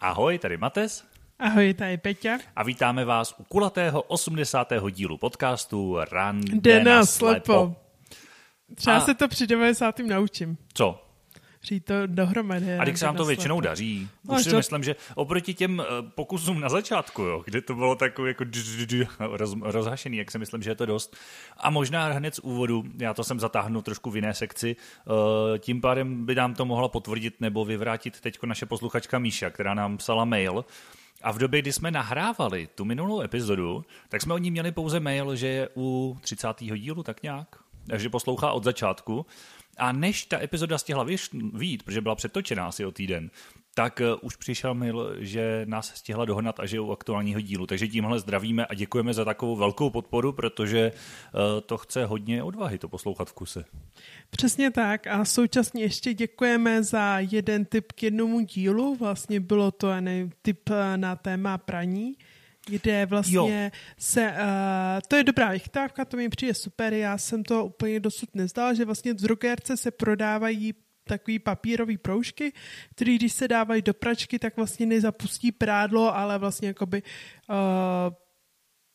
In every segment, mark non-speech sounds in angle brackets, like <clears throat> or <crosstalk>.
Ahoj, tady Mates. Ahoj, tady Peťa. A vítáme vás u kulatého 80. dílu podcastu Rande na slepo. Třeba A- se to při 90. naučím. Co? Říct to dohromady. A když se nám to většinou daří, No, už si to- myslím, že oproti těm eh, pokusům na začátku, jo, kdy to bylo takové jako roz, rozhašený, jak si myslím, že je to dost. A možná hned z úvodu, já to jsem zatáhnu trošku v jiné sekci, eh, tím pádem by nám to mohla potvrdit nebo vyvrátit teď naše posluchačka Míša, která nám psala mail, a v době, kdy jsme nahrávali tu minulou epizodu, tak jsme od ní měli pouze mail, že je u 30. dílu, tak nějak. Takže poslouchá od začátku. A než ta epizoda stihla výjít, protože byla přetočená asi o týden, tak uh, už přišel mail, že nás stihla dohnat a že je u aktuálního dílu. Takže tímhle zdravíme a děkujeme za takovou velkou podporu, protože uh, to chce hodně odvahy to poslouchat v kuse. Přesně tak a současně ještě děkujeme za jeden tip k jednomu dílu. Vlastně bylo to tip eh, na téma praní, kde vlastně jo. se, uh, to je dobrá vychytávka, to mi přijde super, já jsem to úplně dosud nezdal, že vlastně v drogérce se prodávají takový papírový proužky, který když se dávají do pračky, tak vlastně nezapustí prádlo, ale vlastně jakoby uh,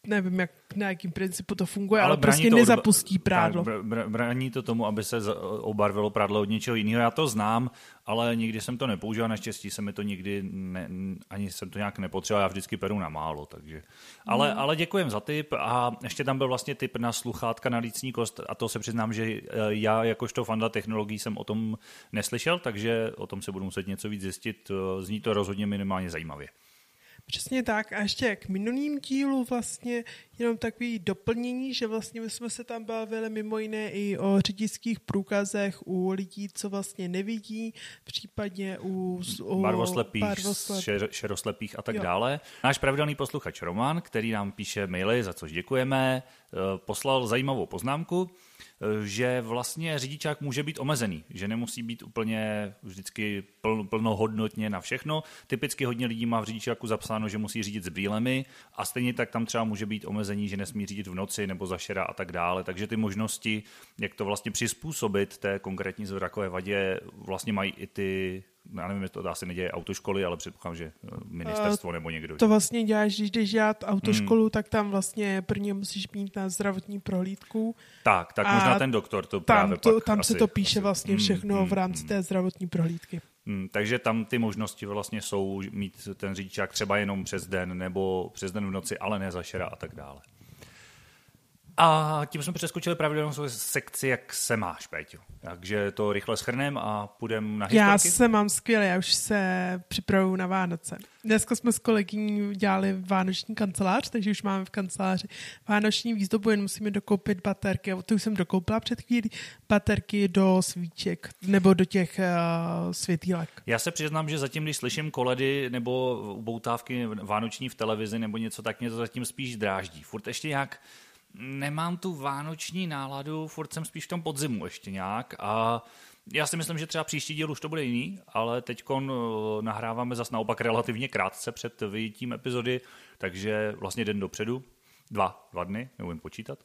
nevím, jak, na jakým principu to funguje, ale, ale prostě to od- nezapustí prádlo. Tak, br- br- brání to tomu, aby se obarvilo prádlo od něčeho jiného. Já to znám, ale nikdy jsem to nepoužíval. Naštěstí se mi to nikdy, ne, ani jsem to nějak nepotřeboval. Já vždycky peru na málo. Takže. Ale, Hmm. ale děkujem za tip a ještě tam byl vlastně tip na sluchátka na lícní kost a to se přiznám, že eh, já jakožto fanda technologií jsem o tom neslyšel, takže o tom se budu muset něco víc zjistit. Eh, Zní to rozhodně minimálně zajímavě. Přesně tak. A ještě k minulým dílu vlastně jenom takový doplnění, že vlastně my jsme se tam bavili mimo jiné i o řidičských průkazech u lidí, co vlastně nevidí, případně u, u barvoslepých, barvoslep- šer, šeroslepých a tak Jo. dále. Náš pravidelný posluchač Roman, který nám píše maily, za což děkujeme, eh, poslal zajímavou poznámku, že vlastně řidičák může být omezený, že nemusí být úplně vždycky pl, plnohodnotně na všechno. Typicky hodně lidí má v řidičáku zapsáno, že musí řídit s brýlemi a stejně tak tam třeba může být omezení, že nesmí řídit v noci nebo za šera a tak dále. Takže ty možnosti, jak to vlastně přizpůsobit té konkrétní zrakové vadě, vlastně mají i ty já nevím, jestli to asi neděje autoškoly, ale předpokládám, že eh, ministerstvo nebo někdo. To vlastně děláš, když jdeš dělat autoškolu, Hmm. mm. tak tam vlastně prvně musíš mít na zdravotní prohlídku. Tak, tak A možná ten doktor to Tam, právě to, pak tam asi, se to píše asi. vlastně Hmm, všechno hmm, v rámci té zdravotní prohlídky. Hmm, takže tam ty možnosti vlastně jsou mít ten řidičák třeba jenom přes den nebo přes den v noci, ale ne za šera a tak dále. A tím jsme přeskočili pravidelnou sekci, jak se máš, Péťo. Takže to rychle schrnem a půjdeme na Já historky. se mám skvěle, já už se připravuju na Vánoce. Dneska jsme s kolegyní dělali vánoční kancelář, takže už máme v kanceláři vánoční výzdobu, jen musíme dokoupit baterky. A to už jsem dokoupila před chvílí, baterky do svíček nebo do těch uh, světýlek. Já se přiznám, že zatím, když slyším koledy nebo uboutávky vánoční v televizi nebo něco, tak mě to zatím spíš dráždí. Furt ještě nějak nemám tu vánoční náladu, furt jsem spíš v tom podzimu ještě nějak a já si myslím, že třeba příští díl už to bude jiný, ale teď nahráváme zas naopak relativně krátce před vyjítím epizody, takže vlastně den dopředu, dva, dva dny, neumím počítat.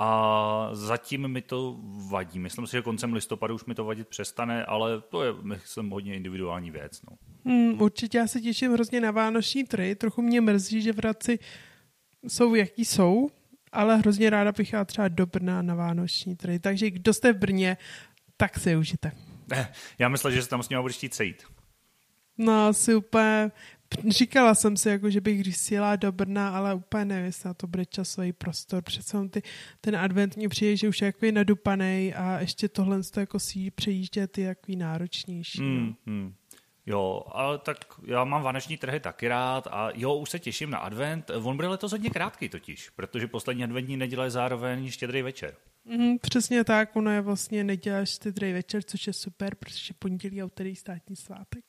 A zatím mi to vadí. Myslím si, že koncem listopadu už mi to vadit přestane, ale to je, myslím, hodně individuální věc. No. Hmm, určitě já se těším hrozně na vánoční trhy. Trochu mě mrzí, že v Hradci jsou jaký jsou, ale hrozně ráda bych jela třeba do Brna na vánoční trhy. Takže kdo jste v Brně, tak si je užijte. Já myslím, že se tam s ním budeš chtít sejít. No, asi úplně... Říkala jsem si, jako, že bych když jela do Brna, ale úplně nevím, jestli na to bude časový prostor. Přece on ty, ten advent mě přijde, že už je jako nadupaný a ještě tohle to jako si přejíždět je takový náročnější. Hmm, no. hmm. Jo, ale tak já mám vánoční trhy taky rád a jo, už se těším na advent. On bude letos hodně krátký totiž, protože poslední adventní neděle je zároveň štědrý večer. Mm, přesně tak, ono je vlastně neděle štědrý večer, což je super, protože pondělí a úterý státní svátek.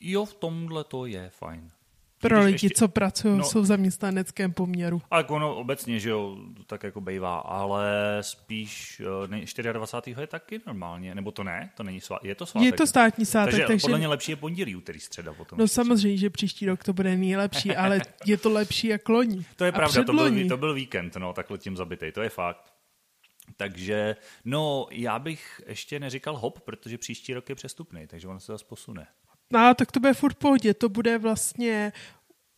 Jo, v tomhle to je fajn. Pro lidi, ještě- co pracují, no. jsou v zaměstnaneckém poměru. Ale ono obecně, že jo, tak jako bejvá, ale spíš eh, ne, 24. je taky normálně, nebo to ne, to není svá, je to svátek. Je to státní svátek, takže, takže, podle mě lepší je pondělí, úterý, středa potom. no ještě. samozřejmě, že příští rok to bude nejlepší, ale je to lepší jak loni. To je A pravda, to byl, to byl víkend, no, takhle tím zabitej, to je fakt. Takže, no, já bych ještě neříkal hop, protože příští rok je přestupný, takže on se zase posune. No, tak to bude furt pohodě. To bude vlastně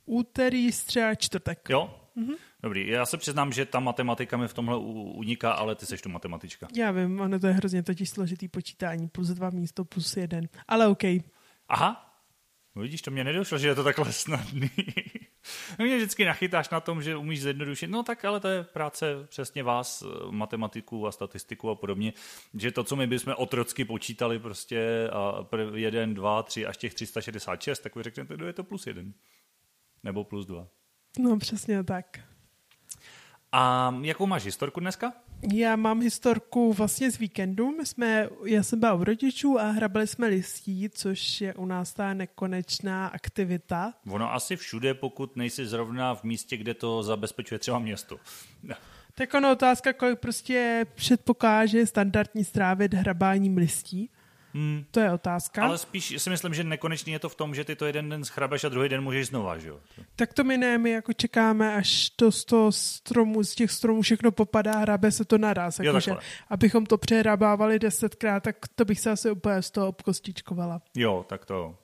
úterý, středa, čtvrtek. Jo? Mm-hmm. Dobrý, já se přiznám, že ta matematika mi v tomhle uniká, ale ty seš tu matematička. Já vím, ono to je hrozně totiž složitý počítání, plus dva místo, plus jeden. Ale OK. Aha, No vidíš, to mě nedošlo, že je to takhle snadný. <laughs> Mě vždycky nachytáš na tom, že umíš zjednodušit. No tak ale to je práce přesně vás, matematiku a statistiku a podobně, že to, co my bychom otrocky počítali prostě a jeden, dva, tři až těch 366, tak vy řeknete, no je to plus jeden. Nebo plus dva. No přesně tak. A jakou máš historku dneska? Já mám historku vlastně z víkendu. My jsme, já jsem byla u rodičů a hrabali jsme listí, což je u nás ta nekonečná aktivita. Ono asi všude, pokud nejsi zrovna v místě, kde to zabezpečuje třeba město. Tak ono otázka, kolik prostě předpokáže standardní strávit hrabáním listí. Hmm. To je otázka. Ale spíš si myslím, že nekonečný je to v tom, že ty to jeden den schrabeš a druhý den můžeš znova, že jo? Tak to my ne, my jako čekáme, až to z toho stromu, z těch stromů všechno popadá, hrabe se to naraz. Jako jo, že, abychom to přehrabávali desetkrát, tak to bych se asi úplně z toho obkostičkovala. Jo, tak to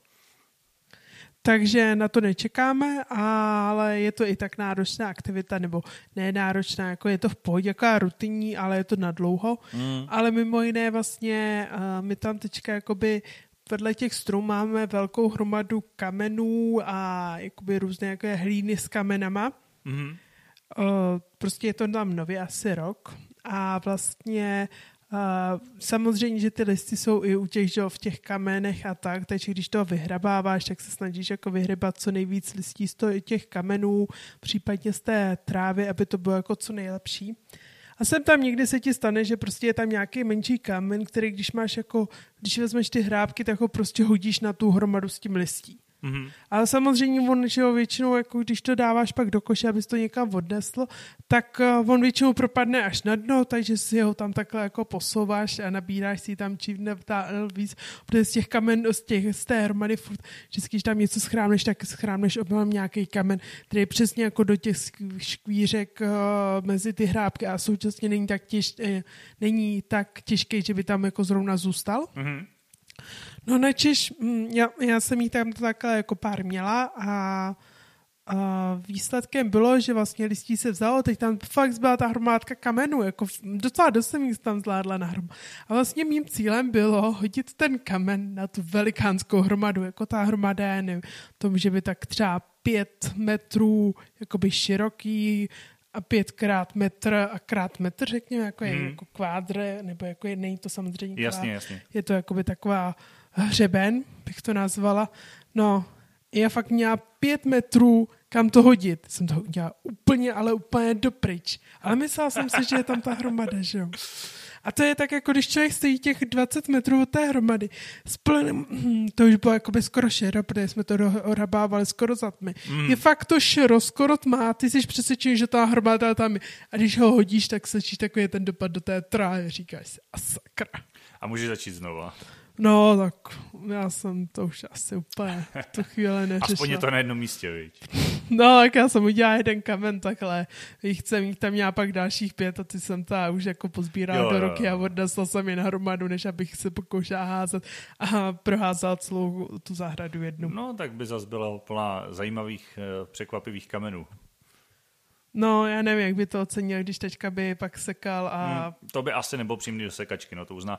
takže na to nečekáme, ale je to i tak náročná aktivita, nebo ne náročná, jako je to v pohodě, jaká rutinní, ale je to na dlouho. Mm. Ale mimo jiné vlastně uh, my tam teďka jakoby vedle těch stromů máme velkou hromadu kamenů a jakoby různé jako hlíny s kamenama. Mm. Uh, prostě je to tam nově asi rok a vlastně samozřejmě, že ty listy jsou i u těch, že v těch kamenech a tak, takže když to vyhrabáváš, tak se snažíš jako vyhrabat co nejvíc listí z těch kamenů, případně z té trávy, aby to bylo jako co nejlepší. A sem tam někdy se ti stane, že prostě je tam nějaký menší kamen, který když máš jako, když vezmeš ty hrábky, tak ho prostě hodíš na tu hromadu s tím listí. Mm-hmm. Ale samozřejmě on, že jo, většinou, jako když to dáváš pak do koše, abys to někam odnesl, tak uh, on většinou propadne až na dno, takže si ho tam takhle jako posouváš a nabíráš si tam čím nevtál víc, protože z těch kamen, z, těch, z té hromady furt, vždycky, když tam něco schrámneš, tak schrámneš oběhem nějaký kamen, který je přesně jako do těch škvířek uh, mezi ty hrábky a současně není tak, těž, eh, není tak těžký, že by tam jako zrovna zůstal. Mm-hmm. No nečiš, mm, já, já jsem jí tam takhle jako pár měla a, a výsledkem bylo, že vlastně listí se vzalo, teď tam fakt byla ta hromádka kamenů, jako docela dost jsem jí tam zvládla na hrom. A vlastně mým cílem bylo hodit ten kamen na tu velikánskou hromadu, jako ta hromada, já nevím, to může být tak třeba pět metrů jakoby široký, a pětkrát metr a krát metr, řekněme, jako je hmm. jako kvádr, nebo jako je, není to samozřejmě kvádr. Jasně, jasně. Je to jakoby taková hřeben, bych to nazvala. No, já fakt měla pět metrů, kam to hodit. Jsem to udělala úplně, ale úplně dopryč. Ale myslela jsem si, že je tam ta hromada, že jo. A to je tak, jako když člověk stojí těch 20 metrů od té hromady. S plným, <clears throat> to už bylo jako by skoro šero, protože jsme to ohrabávali skoro za tmy. Mm. Je fakt to šero, skoro tma, ty jsi přesvědčený, že ta hromada tam je. A když ho hodíš, tak slyšíš takový ten dopad do té trávy. Říkáš si, a sakra. A můžeš začít znova. No, tak já jsem to už asi úplně tu chvíli <laughs> neřešila. Aspoň je to na jednom místě, viď? <laughs> No, tak já jsem udělala jeden kamen takhle. Jich jsem jich tam měla pak dalších pět a ty jsem ta už jako pozbírala jo, do roky jo. a odnesla jsem je na hromadu, než abych se pokoušela házet a proházela celou tu zahradu jednu. No, tak by zase byla plná zajímavých, eh, překvapivých kamenů. No, já nevím, jak by to ocenil, když teďka by pak sekal a... Hmm, to by asi nebo přímý do sekačky, no to uzná.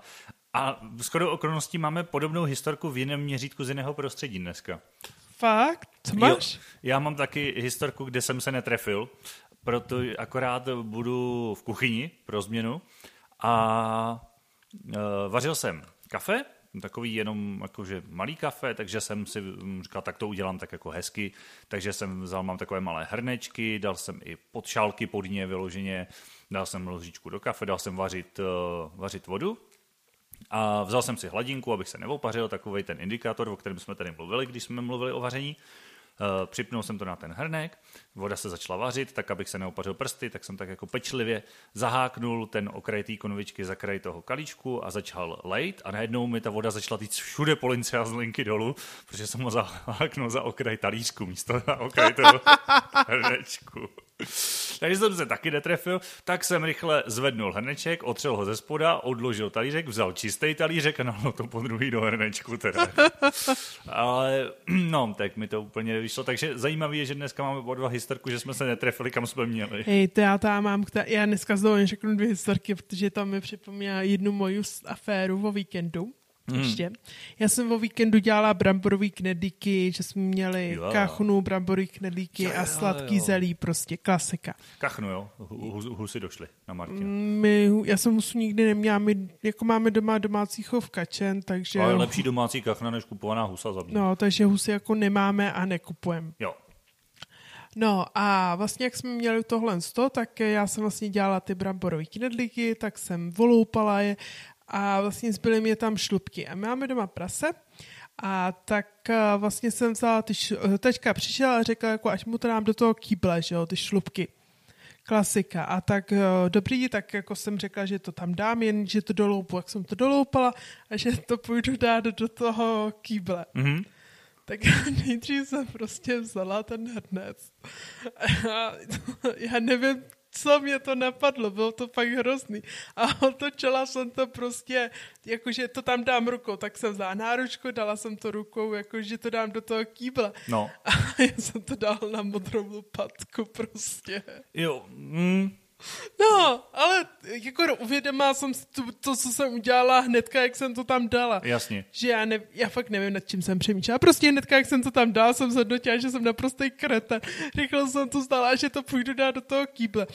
A skoro okolností máme podobnou historku v jiném měřítku z jiného prostředí dneska. Fakt? Co máš? Jo, já mám taky historku, kde jsem se netrefil, proto akorát budu v kuchyni pro změnu a uh, vařil jsem kafe, takový jenom jakože malý kafe, takže jsem si říkal, tak to udělám tak jako hezky, takže jsem vzal, mám takové malé hrnečky, dal jsem i podšálky pod ně vyloženě, dal jsem ložičku do kafe, dal jsem vařit, uh, vařit vodu a vzal jsem si hladinku, abych se neopařil, takový ten indikátor, o kterém jsme tady mluvili, když jsme mluvili o vaření. Uh, připnul jsem to na ten hrnek, voda se začala vařit, tak abych se neopařil prsty, tak jsem tak jako pečlivě zaháknul ten okraj té konvičky za kraj toho kalíčku a začal lejt a najednou mi ta voda začala týct všude po lince a z linky dolů, protože jsem ho zaháknul za okraj talířku místo na okraj toho <laughs> hrnečku. <laughs> Takže jsem se taky netrefil, tak jsem rychle zvednul hrneček, otřel ho ze spoda, odložil talířek, vzal čistý talířek a nalil to po druhý do hrnečku teda. <laughs> Ale <clears throat> no, tak mi to úplně nevyšlo. Takže zajímavé je, že dneska máme po dva historku, že jsme se netrefili, kam jsme měli. Hej, to já tam mám, já dneska znovu řeknu dvě historky, protože tam mi připomíná jednu moju aféru o víkendu. Hmm. Ještě. Já jsem o víkendu dělala bramborový knedlíky, že jsme měli jo. kachnu, bramborový knedlíky jo, jo, a sladký jo. zelí, prostě klasika. Kachnu, jo? Husy došly na Martě. My, já jsem husu nikdy neměla, my jako máme doma domácí chov kačen, takže... Ale lepší domácí kachna než kupovaná husa za mě. No, takže husy jako nemáme a nekupujeme. Jo. No a vlastně jak jsme měli tohle sto, tak já jsem vlastně dělala ty bramborové knedlíky, tak jsem voloupala je a vlastně zbyly mě tam šlupky. A my máme doma prase a tak eh, vlastně jsem vzala ty š... teďka přišel a řekla, jako ať mu to dám do toho kýble, že jo, ty šlupky. Klasika. A tak eh, dobrý, tak jako jsem řekla, že to tam dám, jen že to doloupu. Jak jsem to doloupala a že to půjdu dát do toho kýble. Mm-hmm. Tak <laughs> nejdřív jsem prostě vzala ten hrnec. <laughs> Já nevím, co mě to napadlo, bylo to fakt hrozný. A otočila jsem to prostě, jakože to tam dám rukou, tak jsem vzala náručku, dala jsem to rukou, jakože to dám do toho kýbla. No. <laughs> A já jsem to dal na modrou lopatku prostě. Jo, mm, No, ale jako uvědomila jsem si to, to, co jsem udělala hnedka, jak jsem to tam dala. Jasně. Že já, ne, já fakt nevím, nad čím jsem přemýšlela. Prostě hnedka, jak jsem to tam dala, jsem zhodnotila, že jsem naprostý kreta. Rychle jsem to zdala, že to půjdu dát do toho kýble.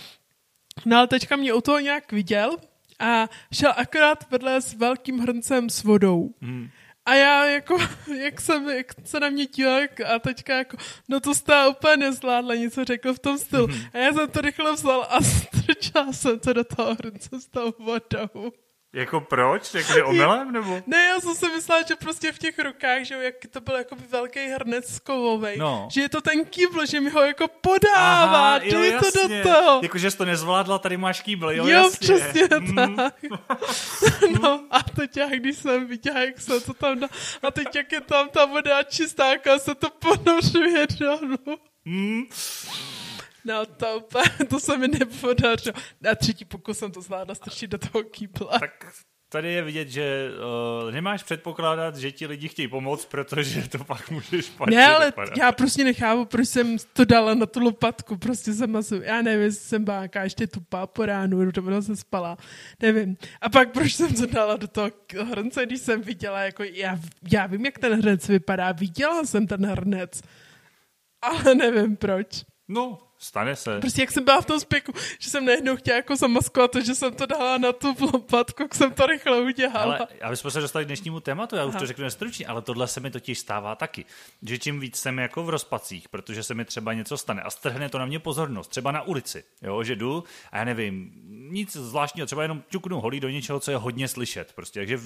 No ale teďka mě u toho nějak viděl a šel akorát vedle s velkým hrncem s vodou. Hmm. A já jako, <laughs> jak jsem, jak se na mě díval a teďka jako, no to jste úplně nezvládla, něco řekl v tom stylu. Mm-hmm. A já jsem to rychle vzal a <laughs> strčila jsem to do toho hrnce s tou vodou. Jako proč? Jakože <laughs> omylem, nebo? Ne, já jsem si myslela, že prostě v těch rukách, že jak to byl jako velký hrnec kovovej, no. že je to ten kýbl, že mi ho jako podává, Aha, jo, jasně. to do toho. Jakože jsi to nezvládla, tady máš kýbl, jo, jo jasně. přesně mm. tak. <laughs> no a teď já, když jsem viděla, jak se to tam dá, a teď jak je tam ta voda čistá, jak se to ponořuje dolů. Mm. No to úplně, to se mi nepodařilo. Na třetí pokus jsem to zvládla strčit do toho kýbla. Tak tady je vidět, že uh, nemáš předpokládat, že ti lidi chtějí pomoct, protože to pak můžeš špatně Ne, ale dopadat. já prostě nechápu, proč jsem to dala na tu lopatku, prostě jsem asi, já nevím, jestli jsem byla ještě tupá po ránu, to se spala, nevím. A pak proč jsem to dala do toho hrnce, když jsem viděla, jako já, já vím, jak ten hrnec vypadá, viděla jsem ten hrnec, ale nevím proč. No, Stane se. Prostě jak jsem byla v tom spěku, že jsem najednou chtěla jako zamaskovat to, že jsem to dala na tu lopatku, jak jsem to rychle udělala. Ale aby jsme se dostali k dnešnímu tématu, já už Aha. to řeknu nestručně, ale tohle se mi totiž stává taky. Že čím víc jsem jako v rozpacích, protože se mi třeba něco stane a strhne to na mě pozornost, třeba na ulici, jo, že jdu a já nevím, nic zvláštního, třeba jenom ťuknu holí do něčeho, co je hodně slyšet. Prostě, takže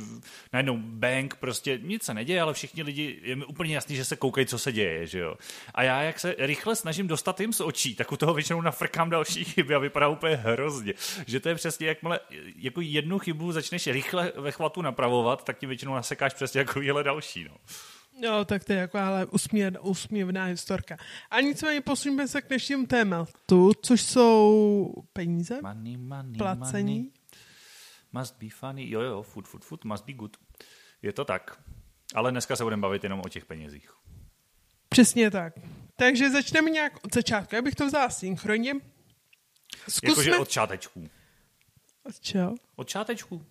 najednou bang, prostě nic se neděje, ale všichni lidi, je mi úplně jasný, že se koukají, co se děje, že jo. A já, jak se rychle snažím dostat jim z očí, tak u toho většinou nafrkám další chyby a vypadá úplně hrozně. Že to je přesně, jakmile jako jednu chybu začneš rychle ve chvatu napravovat, tak ti většinou nasekáš přesně jako výhle další. No. No, tak to je jako ale usměv, usměvná historka. A nicméně posuníme se k dnešnímu tématu, což jsou peníze, money, money, placení. Money. Must be funny. Jo, jo, food, food, food, must be good. Je to tak. Ale dneska se budeme bavit jenom o těch penězích. Přesně tak. Takže začneme nějak od začátku. Já bych to vzala synchronně. Zkusme... Jakože od čátečků. Od čeho? Od čátečků.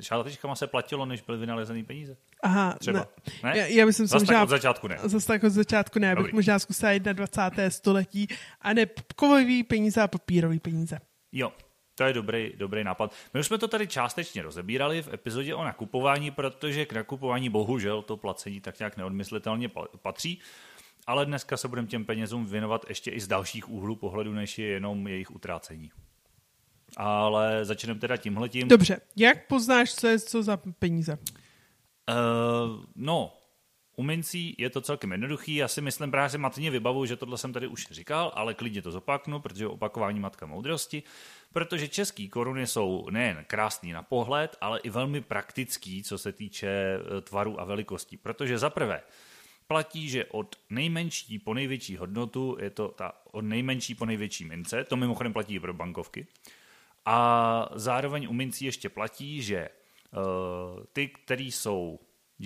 Čátečkama se platilo, než byly vynalezený peníze. Aha, Třeba. Ne? ne? Já, já myslím, Zas tak od začátku ne. Zase tak od začátku ne. Abych možná zkusila 21. století a ne kovový peníze a papírový peníze. Jo, to je dobrý, dobrý nápad. My už jsme to tady částečně rozebírali v epizodě o nakupování, protože k nakupování bohužel to placení tak nějak neodmyslitelně patří. Ale dneska se budeme těm penězům věnovat ještě i z dalších úhlů pohledu, než je jenom jejich utrácení. Ale začneme teda tímhletím. Dobře, jak poznáš, co je co za peníze? Uh, no, u mincí je to celkem jednoduchý. Já si myslím, právě si matně vybavu, že tohle jsem tady už říkal, ale klidně to zopaknu, protože opakování matka moudrosti. Protože český koruny jsou nejen krásný na pohled, ale i velmi praktický, co se týče eh, tvaru a velikosti. Protože za prvé, platí, že od nejmenší po největší hodnotu, je to ta od nejmenší po největší mince, to mimochodem platí i pro bankovky, a zároveň u mincí ještě platí, že uh, ty, který jsou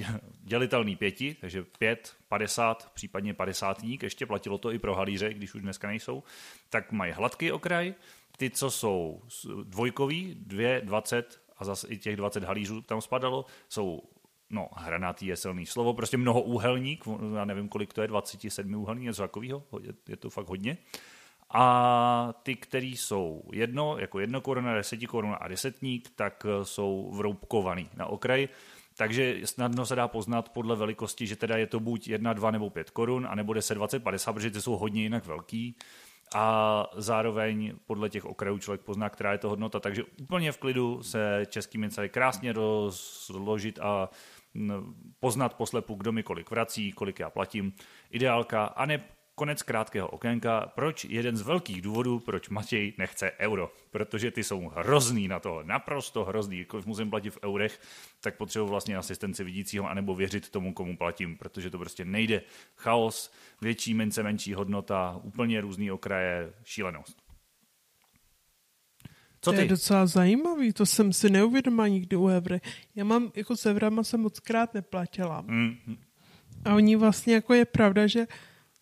<laughs> dělitelný pěti, takže pět, padesát, případně padesátník, ještě platilo to i pro halíře, když už dneska nejsou, tak mají hladký okraj, ty, co jsou dvojkový, dvě, dvacet a zase i těch 20 halířů tam spadalo, jsou no, hranatý je silný slovo, prostě mnohoúhelník, já nevím, kolik to je, 27 úhelník, něco takového, je, to fakt hodně. A ty, který jsou jedno, jako jedno koruna, deseti koruna a desetník, tak jsou vroubkovaný na okraji. Takže snadno se dá poznat podle velikosti, že teda je to buď 1, 2 nebo 5 korun, anebo 10, 20, 50, protože ty jsou hodně jinak velký. A zároveň podle těch okrajů člověk pozná, která je to hodnota. Takže úplně v klidu se český mince krásně rozložit a poznat poslepu, kdo mi kolik vrací, kolik já platím. Ideálka. A ne konec krátkého okénka. Proč? Jeden z velkých důvodů, proč Matěj nechce euro. Protože ty jsou hrozný na to, naprosto hrozný. Když musím platit v eurech, tak potřebuji vlastně asistenci vidícího, anebo věřit tomu, komu platím, protože to prostě nejde. Chaos, větší mince, menší hodnota, úplně různý okraje, šílenost. Co ty? To je docela zajímavý, to jsem si neuvědomila nikdy u Evry. Já mám, jako s Evrama jsem moc krát neplatila. Mm. A oni vlastně, jako je pravda, že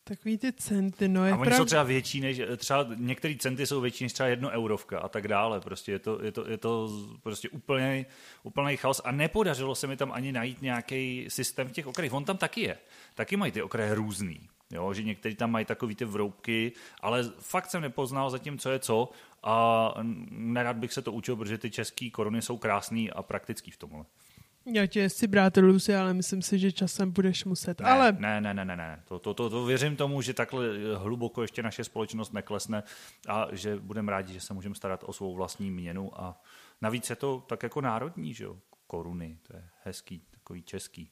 Takový ty centy, no je A oni prav... jsou třeba větší než, třeba některé centy jsou větší než třeba jedno eurovka a tak dále. Prostě je to, je to, je to prostě úplný, úplný chaos a nepodařilo se mi tam ani najít nějaký systém v těch okrajích. On tam taky je. Taky mají ty okraje různý. Jo, že někteří tam mají takový ty vroubky, ale fakt jsem nepoznal zatím, co je co a nerad bych se to učil, protože ty české koruny jsou krásný a praktický v tomhle. Já tě si brát iluzi, ale myslím si, že časem budeš muset. Ne, ale... ne, ne, ne, ne, ne. To, to, to, to věřím tomu, že takhle hluboko ještě naše společnost neklesne a že budeme rádi, že se můžeme starat o svou vlastní měnu a navíc je to tak jako národní, že jo? Koruny, to je hezký, takový český.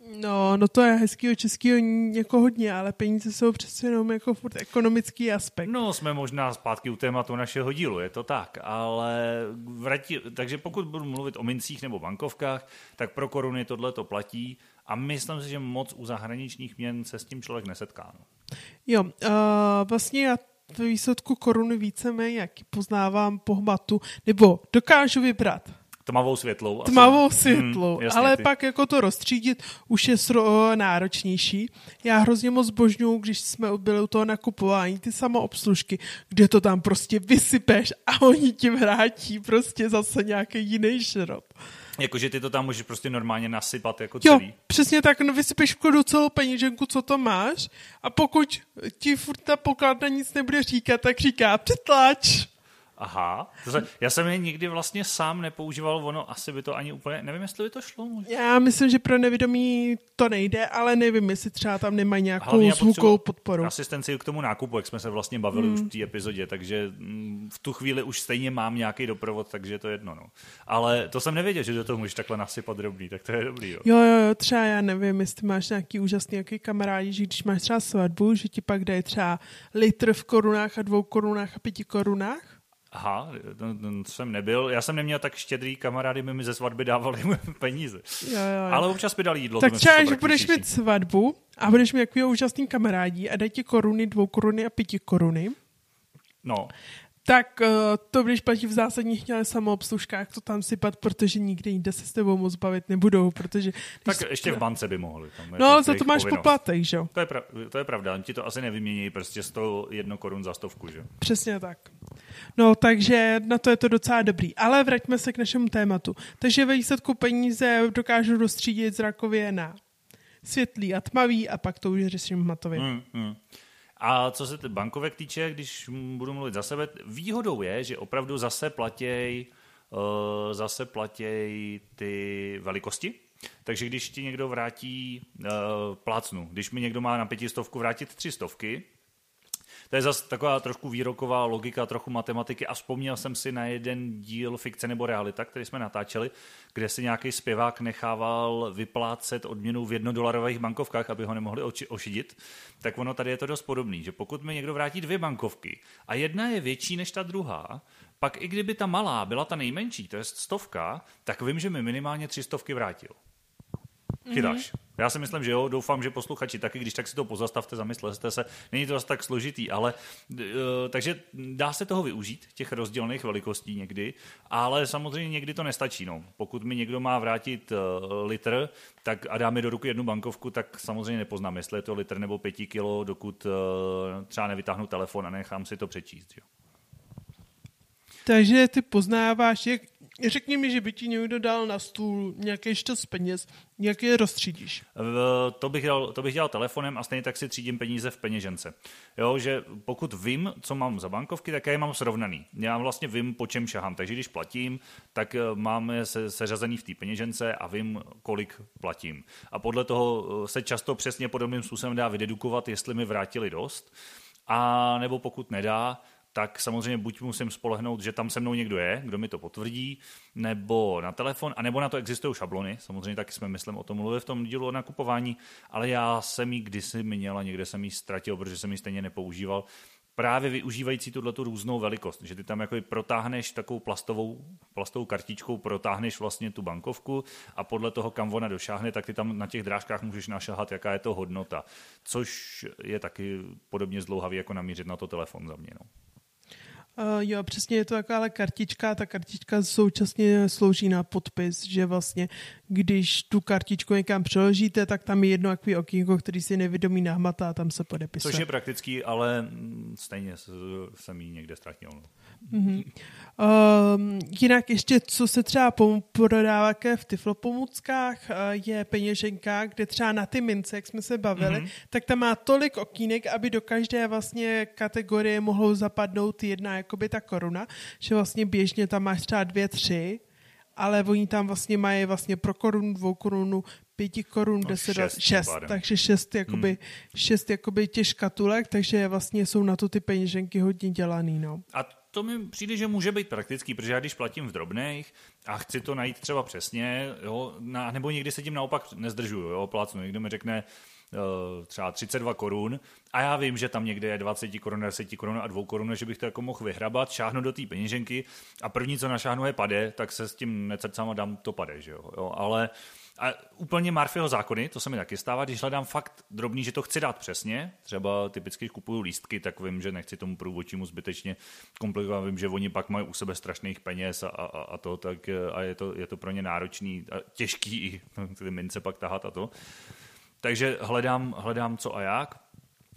No, no to je hezkýho českého jako hodně, ale peníze jsou přece jenom jako furt ekonomický aspekt. No, jsme možná zpátky u tématu našeho dílu, je to tak, ale vrati, takže pokud budu mluvit o mincích nebo bankovkách, tak pro koruny tohle to platí a myslím si, že moc u zahraničních měn se s tím člověk nesetká. No. Jo, uh, vlastně já ve výsledku koruny víceméně jaký poznávám po hmatu, nebo dokážu vybrat Tmavou světlou. Asi. Tmavou světlou, hmm, jasně, ale ty. pak jako to rozstřídit už je sro, náročnější. Já hrozně moc božňuju, když jsme byli u toho nakupování, ty samoobslužky, kde to tam prostě vysypeš a oni ti vrátí prostě zase nějaký jiný šrot. Jakože ty to tam můžeš prostě normálně nasypat jako celý. Jo, přesně tak, no vysypeš do celou peníženku, co to máš a pokud ti furt ta pokladna nic nebude říkat, tak říká přetlač. Aha, to se, já jsem je nikdy vlastně sám nepoužíval, ono asi by to ani úplně, nevím, jestli by to šlo. Možná. Já myslím, že pro nevědomí to nejde, ale nevím, jestli třeba tam nemají nějakou zvukovou podporu. Asistenci k tomu nákupu, jak jsme se vlastně bavili hmm. už v té epizodě, takže mm, v tu chvíli už stejně mám nějaký doprovod, takže je to jedno. No. Ale to jsem nevěděl, že do toho můžeš takhle nasypat drobný, tak to je dobrý. Jo, jo, jo, jo třeba já nevím, jestli máš nějaký úžasný nějaký kamarádi, že když máš třeba svatbu, že ti pak dají třeba litr v korunách a dvou korunách a pěti korunách Aha, jsem nebyl. Já jsem neměl tak štědrý kamarády, mi ze svatby dávali <laughs> peníze. Jo, jo, jo. Ale občas mi dali jídlo. Tak třeba, že budeš mít svatbu a budeš mít takový úžasný kamarádí a dají ti koruny, dvou koruny a pěti koruny. No tak uh, to když platí v zásadních samoobslužkách to tam sypat, protože nikdy jinde se s tebou moc bavit nebudou, protože... Tak jsi... ještě v bance by mohli. Tam no, ale za to máš poplatek, že jo? To je, pra- to je pravda, oni ti to asi nevymění prostě 101 korun za stovku, že Přesně tak. No, takže na to je to docela dobrý. Ale vraťme se k našemu tématu. Takže ve výsledku peníze dokážu rozstřídit zrakově na světlý a tmavý a pak to už řeším hmatově. Hmm, hmm. A co se bankovek týče, když budu mluvit za sebe, výhodou je, že opravdu zase platěj, uh, zase platěj ty velikosti. Takže když ti někdo vrátí uh, plácnu, když mi někdo má na pětistovku vrátit tři stovky, to je zase taková trošku výroková logika, trochu matematiky a vzpomněl jsem si na jeden díl Fikce nebo realita, který jsme natáčeli, kde si nějaký zpěvák nechával vyplácet odměnu v jednodolarových bankovkách, aby ho nemohli oči- ošidit, tak ono tady je to dost podobný, že pokud mi někdo vrátí dvě bankovky a jedna je větší než ta druhá, pak i kdyby ta malá byla ta nejmenší, to je stovka, tak vím, že mi minimálně tři stovky vrátil. Chytáš. Mm-hmm. Já si myslím, že jo, doufám, že posluchači taky, když tak si to pozastavte, zamyslete se. Není to zase tak složitý, ale uh, takže dá se toho využít, těch rozdílných velikostí někdy, ale samozřejmě někdy to nestačí. No. Pokud mi někdo má vrátit uh, litr tak a dá mi do ruky jednu bankovku, tak samozřejmě nepoznám, jestli je to litr nebo pěti kilo, dokud uh, třeba nevytáhnu telefon a nechám si to přečíst. Jo. Takže ty poznáváš, jak, Řekni mi, že by ti někdo dal na stůl nějaký štos peněz, jak je rozstřídíš? To bych, dělal, to bych dělal telefonem a stejně tak si třídím peníze v peněžence. Jo, že pokud vím, co mám za bankovky, tak já je mám srovnaný. Já vlastně vím, po čem šahám. Takže když platím, tak eh, máme se, seřazený v té peněžence a vím, kolik platím. A podle toho eh, se často přesně podobným způsobem dá vydedukovat, jestli mi vrátili dost, a nebo pokud nedá, tak samozřejmě buď musím spolehnout, že tam se mnou někdo je, kdo mi to potvrdí, nebo na telefon, a nebo na to existují šablony. Samozřejmě taky jsme, myslím, o tom mluvili v tom dílu o nakupování, ale já jsem ji kdysi měl a někde jsem ji ztratil, protože jsem ji stejně nepoužíval právě využívající tuhle tu různou velikost, že ty tam jako protáhneš takovou plastovou, plastovou kartičkou, protáhneš vlastně tu bankovku a podle toho, kam ona došáhne, tak ty tam na těch drážkách můžeš našahat, jaká je to hodnota, což je taky podobně zdlouhavý, jako namířit na to telefon za mě. No. Uh, jo, přesně je to taková kartička, ta kartička současně slouží na podpis, že vlastně, když tu kartičku někam přeložíte, tak tam je jedno takový okýnko, který si nevědomí nahmatá a tam se podepisuje. Což je praktický, ale stejně jsem ji někde ztratil. Mm-hmm. Uh, jinak ještě, co se třeba prodává v tyflopomůckách, uh, je peněženka, kde třeba na ty mince, jak jsme se bavili, mm-hmm. tak tam má tolik okýnek, aby do každé vlastně kategorie mohou zapadnout jedna jakoby ta koruna, že vlastně běžně tam máš třeba dvě, tři, ale oni tam vlastně mají vlastně pro korunu, dvou korunu, pěti korun, no, deset, šest, šest takže šest jakoby, hmm. šest jakoby těch škatulek, takže vlastně jsou na to ty peněženky hodně dělaný, no. A to mi přijde, že může být praktický, protože já když platím v drobných a chci to najít třeba přesně, jo, na, nebo někdy se tím naopak nezdržuju, jo, plácnu, někdo mi řekne, uh, třeba 32 korun a já vím, že tam někde je 20 korun, 10 korun a 2 korun, že bych to jako mohl vyhrabat, šáhnu do té peněženky a první, co našáhnu je pade, tak se s tím necrcám a dám to pade, že jo, jo. Ale a úplně Marfyho zákony, to se mi taky stává, když hledám fakt drobný, že to chci dát přesně, třeba typicky kupuju lístky, tak vím, že nechci tomu průvodčímu zbytečně komplikovat, vím, že oni pak mají u sebe strašných peněz a, a, a to, tak a je to, je to pro ně náročný a těžký i <laughs> ty mince pak tahat a to. Takže hledám, hledám co a jak,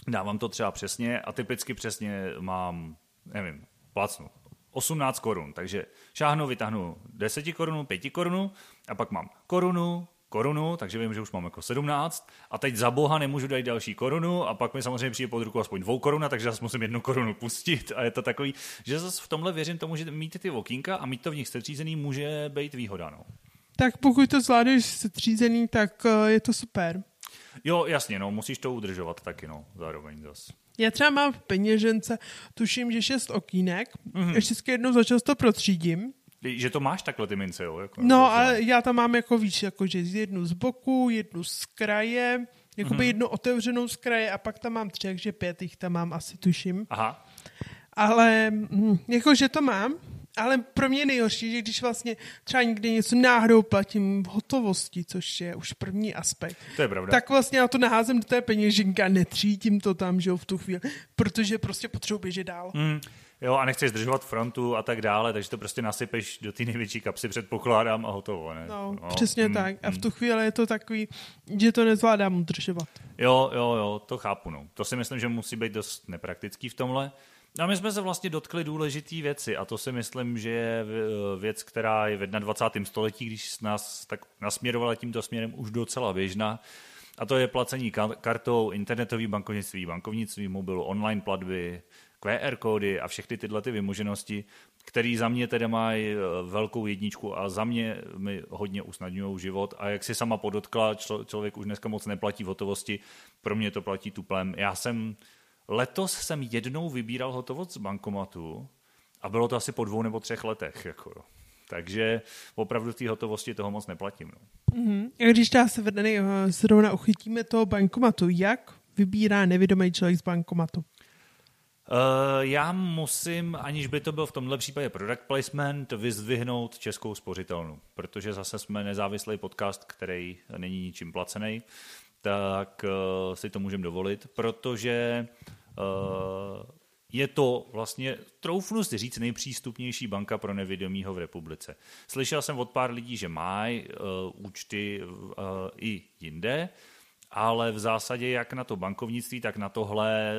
dávám to třeba přesně a typicky přesně mám, nevím, placnu 18 korun, takže šáhnu, vytáhnu 10 korun, 5 korun a pak mám korunu, korunu, takže vím, že už mám jako 17 a teď za boha nemůžu dát další korunu a pak mi samozřejmě přijde pod ruku aspoň dvou koruna, takže zase musím jednu korunu pustit a je to takový, že zase v tomhle věřím tomu, že mít ty okýnka a mít to v nich setřízený může být výhoda. No. Tak pokud to zvládneš setřízený, tak eh, je to super. Jo, jasně, no, musíš to udržovat taky, no, zároveň zase. Já třeba mám v peněžence, tuším, že šest okýnek, mm-hmm. vždycky jednou za často protřídím. Že to máš takhle ty mince, jo? Jako, no, ale já tam mám jako víš, jako že jednu z boku, jednu z kraje, jakoby mm-hmm. jednu otevřenou z kraje a pak tam mám tři, takže pět jich tam mám asi, tuším. Aha. Ale hm, jakože to mám, ale pro mě nejhorší, že když vlastně třeba někdy něco náhodou platím v hotovosti, což je už první aspekt, to je pravda. tak vlastně já to naházím do té peněženky a netřítím to tam, že jo, v tu chvíli, protože prostě potřebuji běžet dál. Mm. Jo, a nechceš zdržovat frontu a tak dále, takže to prostě nasypeš do té největší kapsy, předpokládám, a hotovo. Ne? No, no přesně mm, tak. A v tu chvíli je to takový, že to nezvládám udržovat. Jo, jo, jo, to chápu. No. To si myslím, že musí být dost nepraktický v tomhle. No a my jsme se vlastně dotkli důležitý věci a to si myslím, že je věc, která je v 21. století, když nás tak nasměrovala tímto směrem už docela běžná. A to je placení kartou, internetový bankovnictví, bankovnictví mobilu, online platby, QR kódy a všechny tyhle ty vymoženosti, které za mě tedy mají e, velkou jedničku a za mě mi hodně usnadňují život. A jak si sama podotkla, člověk už dneska moc neplatí v hotovosti, pro mě to platí tuplem. Já jsem Letos jsem jednou vybíral hotovost z bankomatu a bylo to asi po dvou nebo třech letech. Jako. Takže opravdu té hotovosti toho moc neplatím. No. Mm-hmm. A když dá se vedeny, eh, zrovna uchytíme toho bankomatu, jak vybírá nevědomý člověk z bankomatu? Já musím, aniž by to byl v tomhle případě product placement, vyzdvihnout českou spořitelnu, protože zase jsme nezávislý podcast, který není ničím placený, tak uh, si to můžeme dovolit, protože uh, je to vlastně, troufnu si říct, nejpřístupnější banka pro nevědomího v republice. Slyšel jsem od pár lidí, že mají uh, účty uh, i jinde, ale v zásadě jak na to bankovnictví, tak na tohle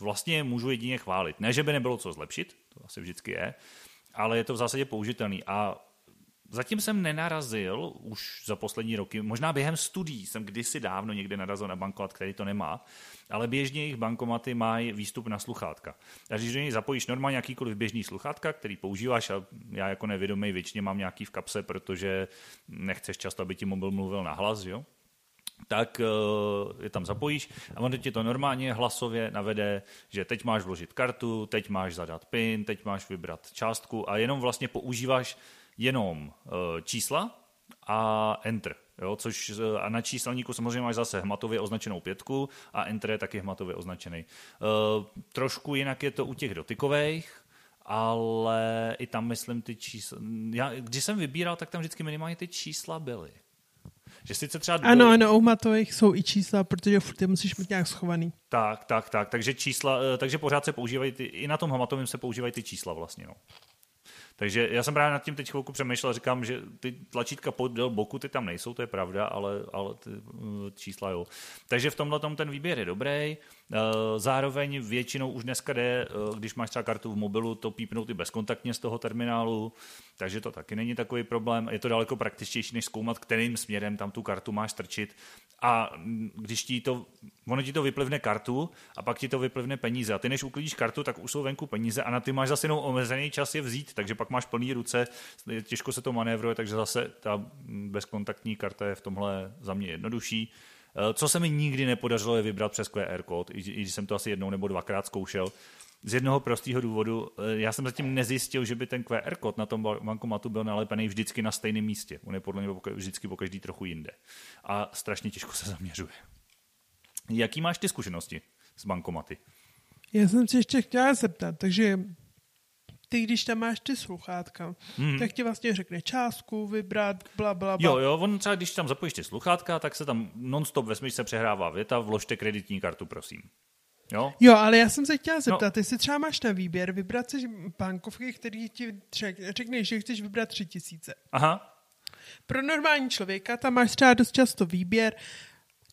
vlastně můžu jedině chválit. Ne, že by nebylo co zlepšit, to asi vždycky je, ale je to v zásadě použitelný. A zatím jsem nenarazil už za poslední roky, možná během studií jsem kdysi dávno někde narazil na bankomat, který to nemá, ale běžně jejich bankomaty mají výstup na sluchátka. A když do něj zapojíš normálně jakýkoliv běžný sluchátka, který používáš, a já jako nevědomý většině mám nějaký v kapse, protože nechceš často, aby ti mobil mluvil na hlas, jo? Tak eh, je tam zapojíš a on ti to normálně hlasově navede, že teď máš vložit kartu, teď máš zadat PIN, teď máš vybrat částku a jenom vlastně používáš jenom eh, čísla a enter. Jo, což eh, a na číselníku samozřejmě máš zase hmatově označenou pětku a enter je taky hmatově označený. Trošku jinak je to u těch dotykových, ale i tam myslím ty čísla. Já, když jsem vybíral, tak tam vždycky minimálně ty čísla byly. Že sice třeba... Ano, ano, u matových jsou i čísla, protože furt ty musíš mít nějak schovaný. Tak, tak, tak. Takže čísla, eh, takže pořád se používají, ty, i na tom hmatovém se používají ty čísla vlastně, no. Takže já jsem právě nad tím teď chvilku přemýšlel, říkám, že ty tlačítka podél boku ty tam nejsou, to je pravda, ale, ale ty eh, čísla jo. Takže v tomhle ten výběr je dobrý. Eh, zároveň většinou už dneska jde, eh, když máš třeba kartu v mobilu, to pípnout i bezkontaktně z toho terminálu, takže to taky není takový problém. Je to daleko praktičtější, než zkoumat, kterým směrem tam tu kartu máš strčit. A když ti to, ono ti to vyplivne kartu a pak ti to vyplivne peníze. A ty než uklidíš kartu, tak už jsou venku peníze a na ty máš zase jenom omezený čas je vzít, takže pak máš plný ruce, těžko se to manévruje, takže zase ta bezkontaktní karta je v tomhle za mě jednodušší. Eh, co se mi nikdy nepodařilo je vybrat přes QR kód, i když jsem to asi jednou nebo dvakrát zkoušel. Z jednoho prostého důvodu, eh, já jsem zatím nezjistil, že by ten QR kód na tom bankomatu byl nalepený vždycky na stejném místě. On je podle mě vždycky po každý trochu jinde. A strašně těžko se zaměřuje. Jaký máš ty zkušenosti s bankomaty? Já jsem se ještě chtěla zeptat, takže ty, když tam máš ty sluchátka, hmm. tak ti vlastně řekne částku, vybrat, bla, bla, bla. Jo, jo, on třeba, když tam zapojíš ty sluchátka, tak se tam non-stop ve se přehrává věta, vložte kreditní kartu, prosím. Jo? jo, ale já jsem se chtěla zeptat, no. jestli třeba máš na výběr vybrat si bankovky, který ti řekne, že chceš vybrat tři tisíce. Aha. Pro normální člověka tam máš třeba dost často výběr,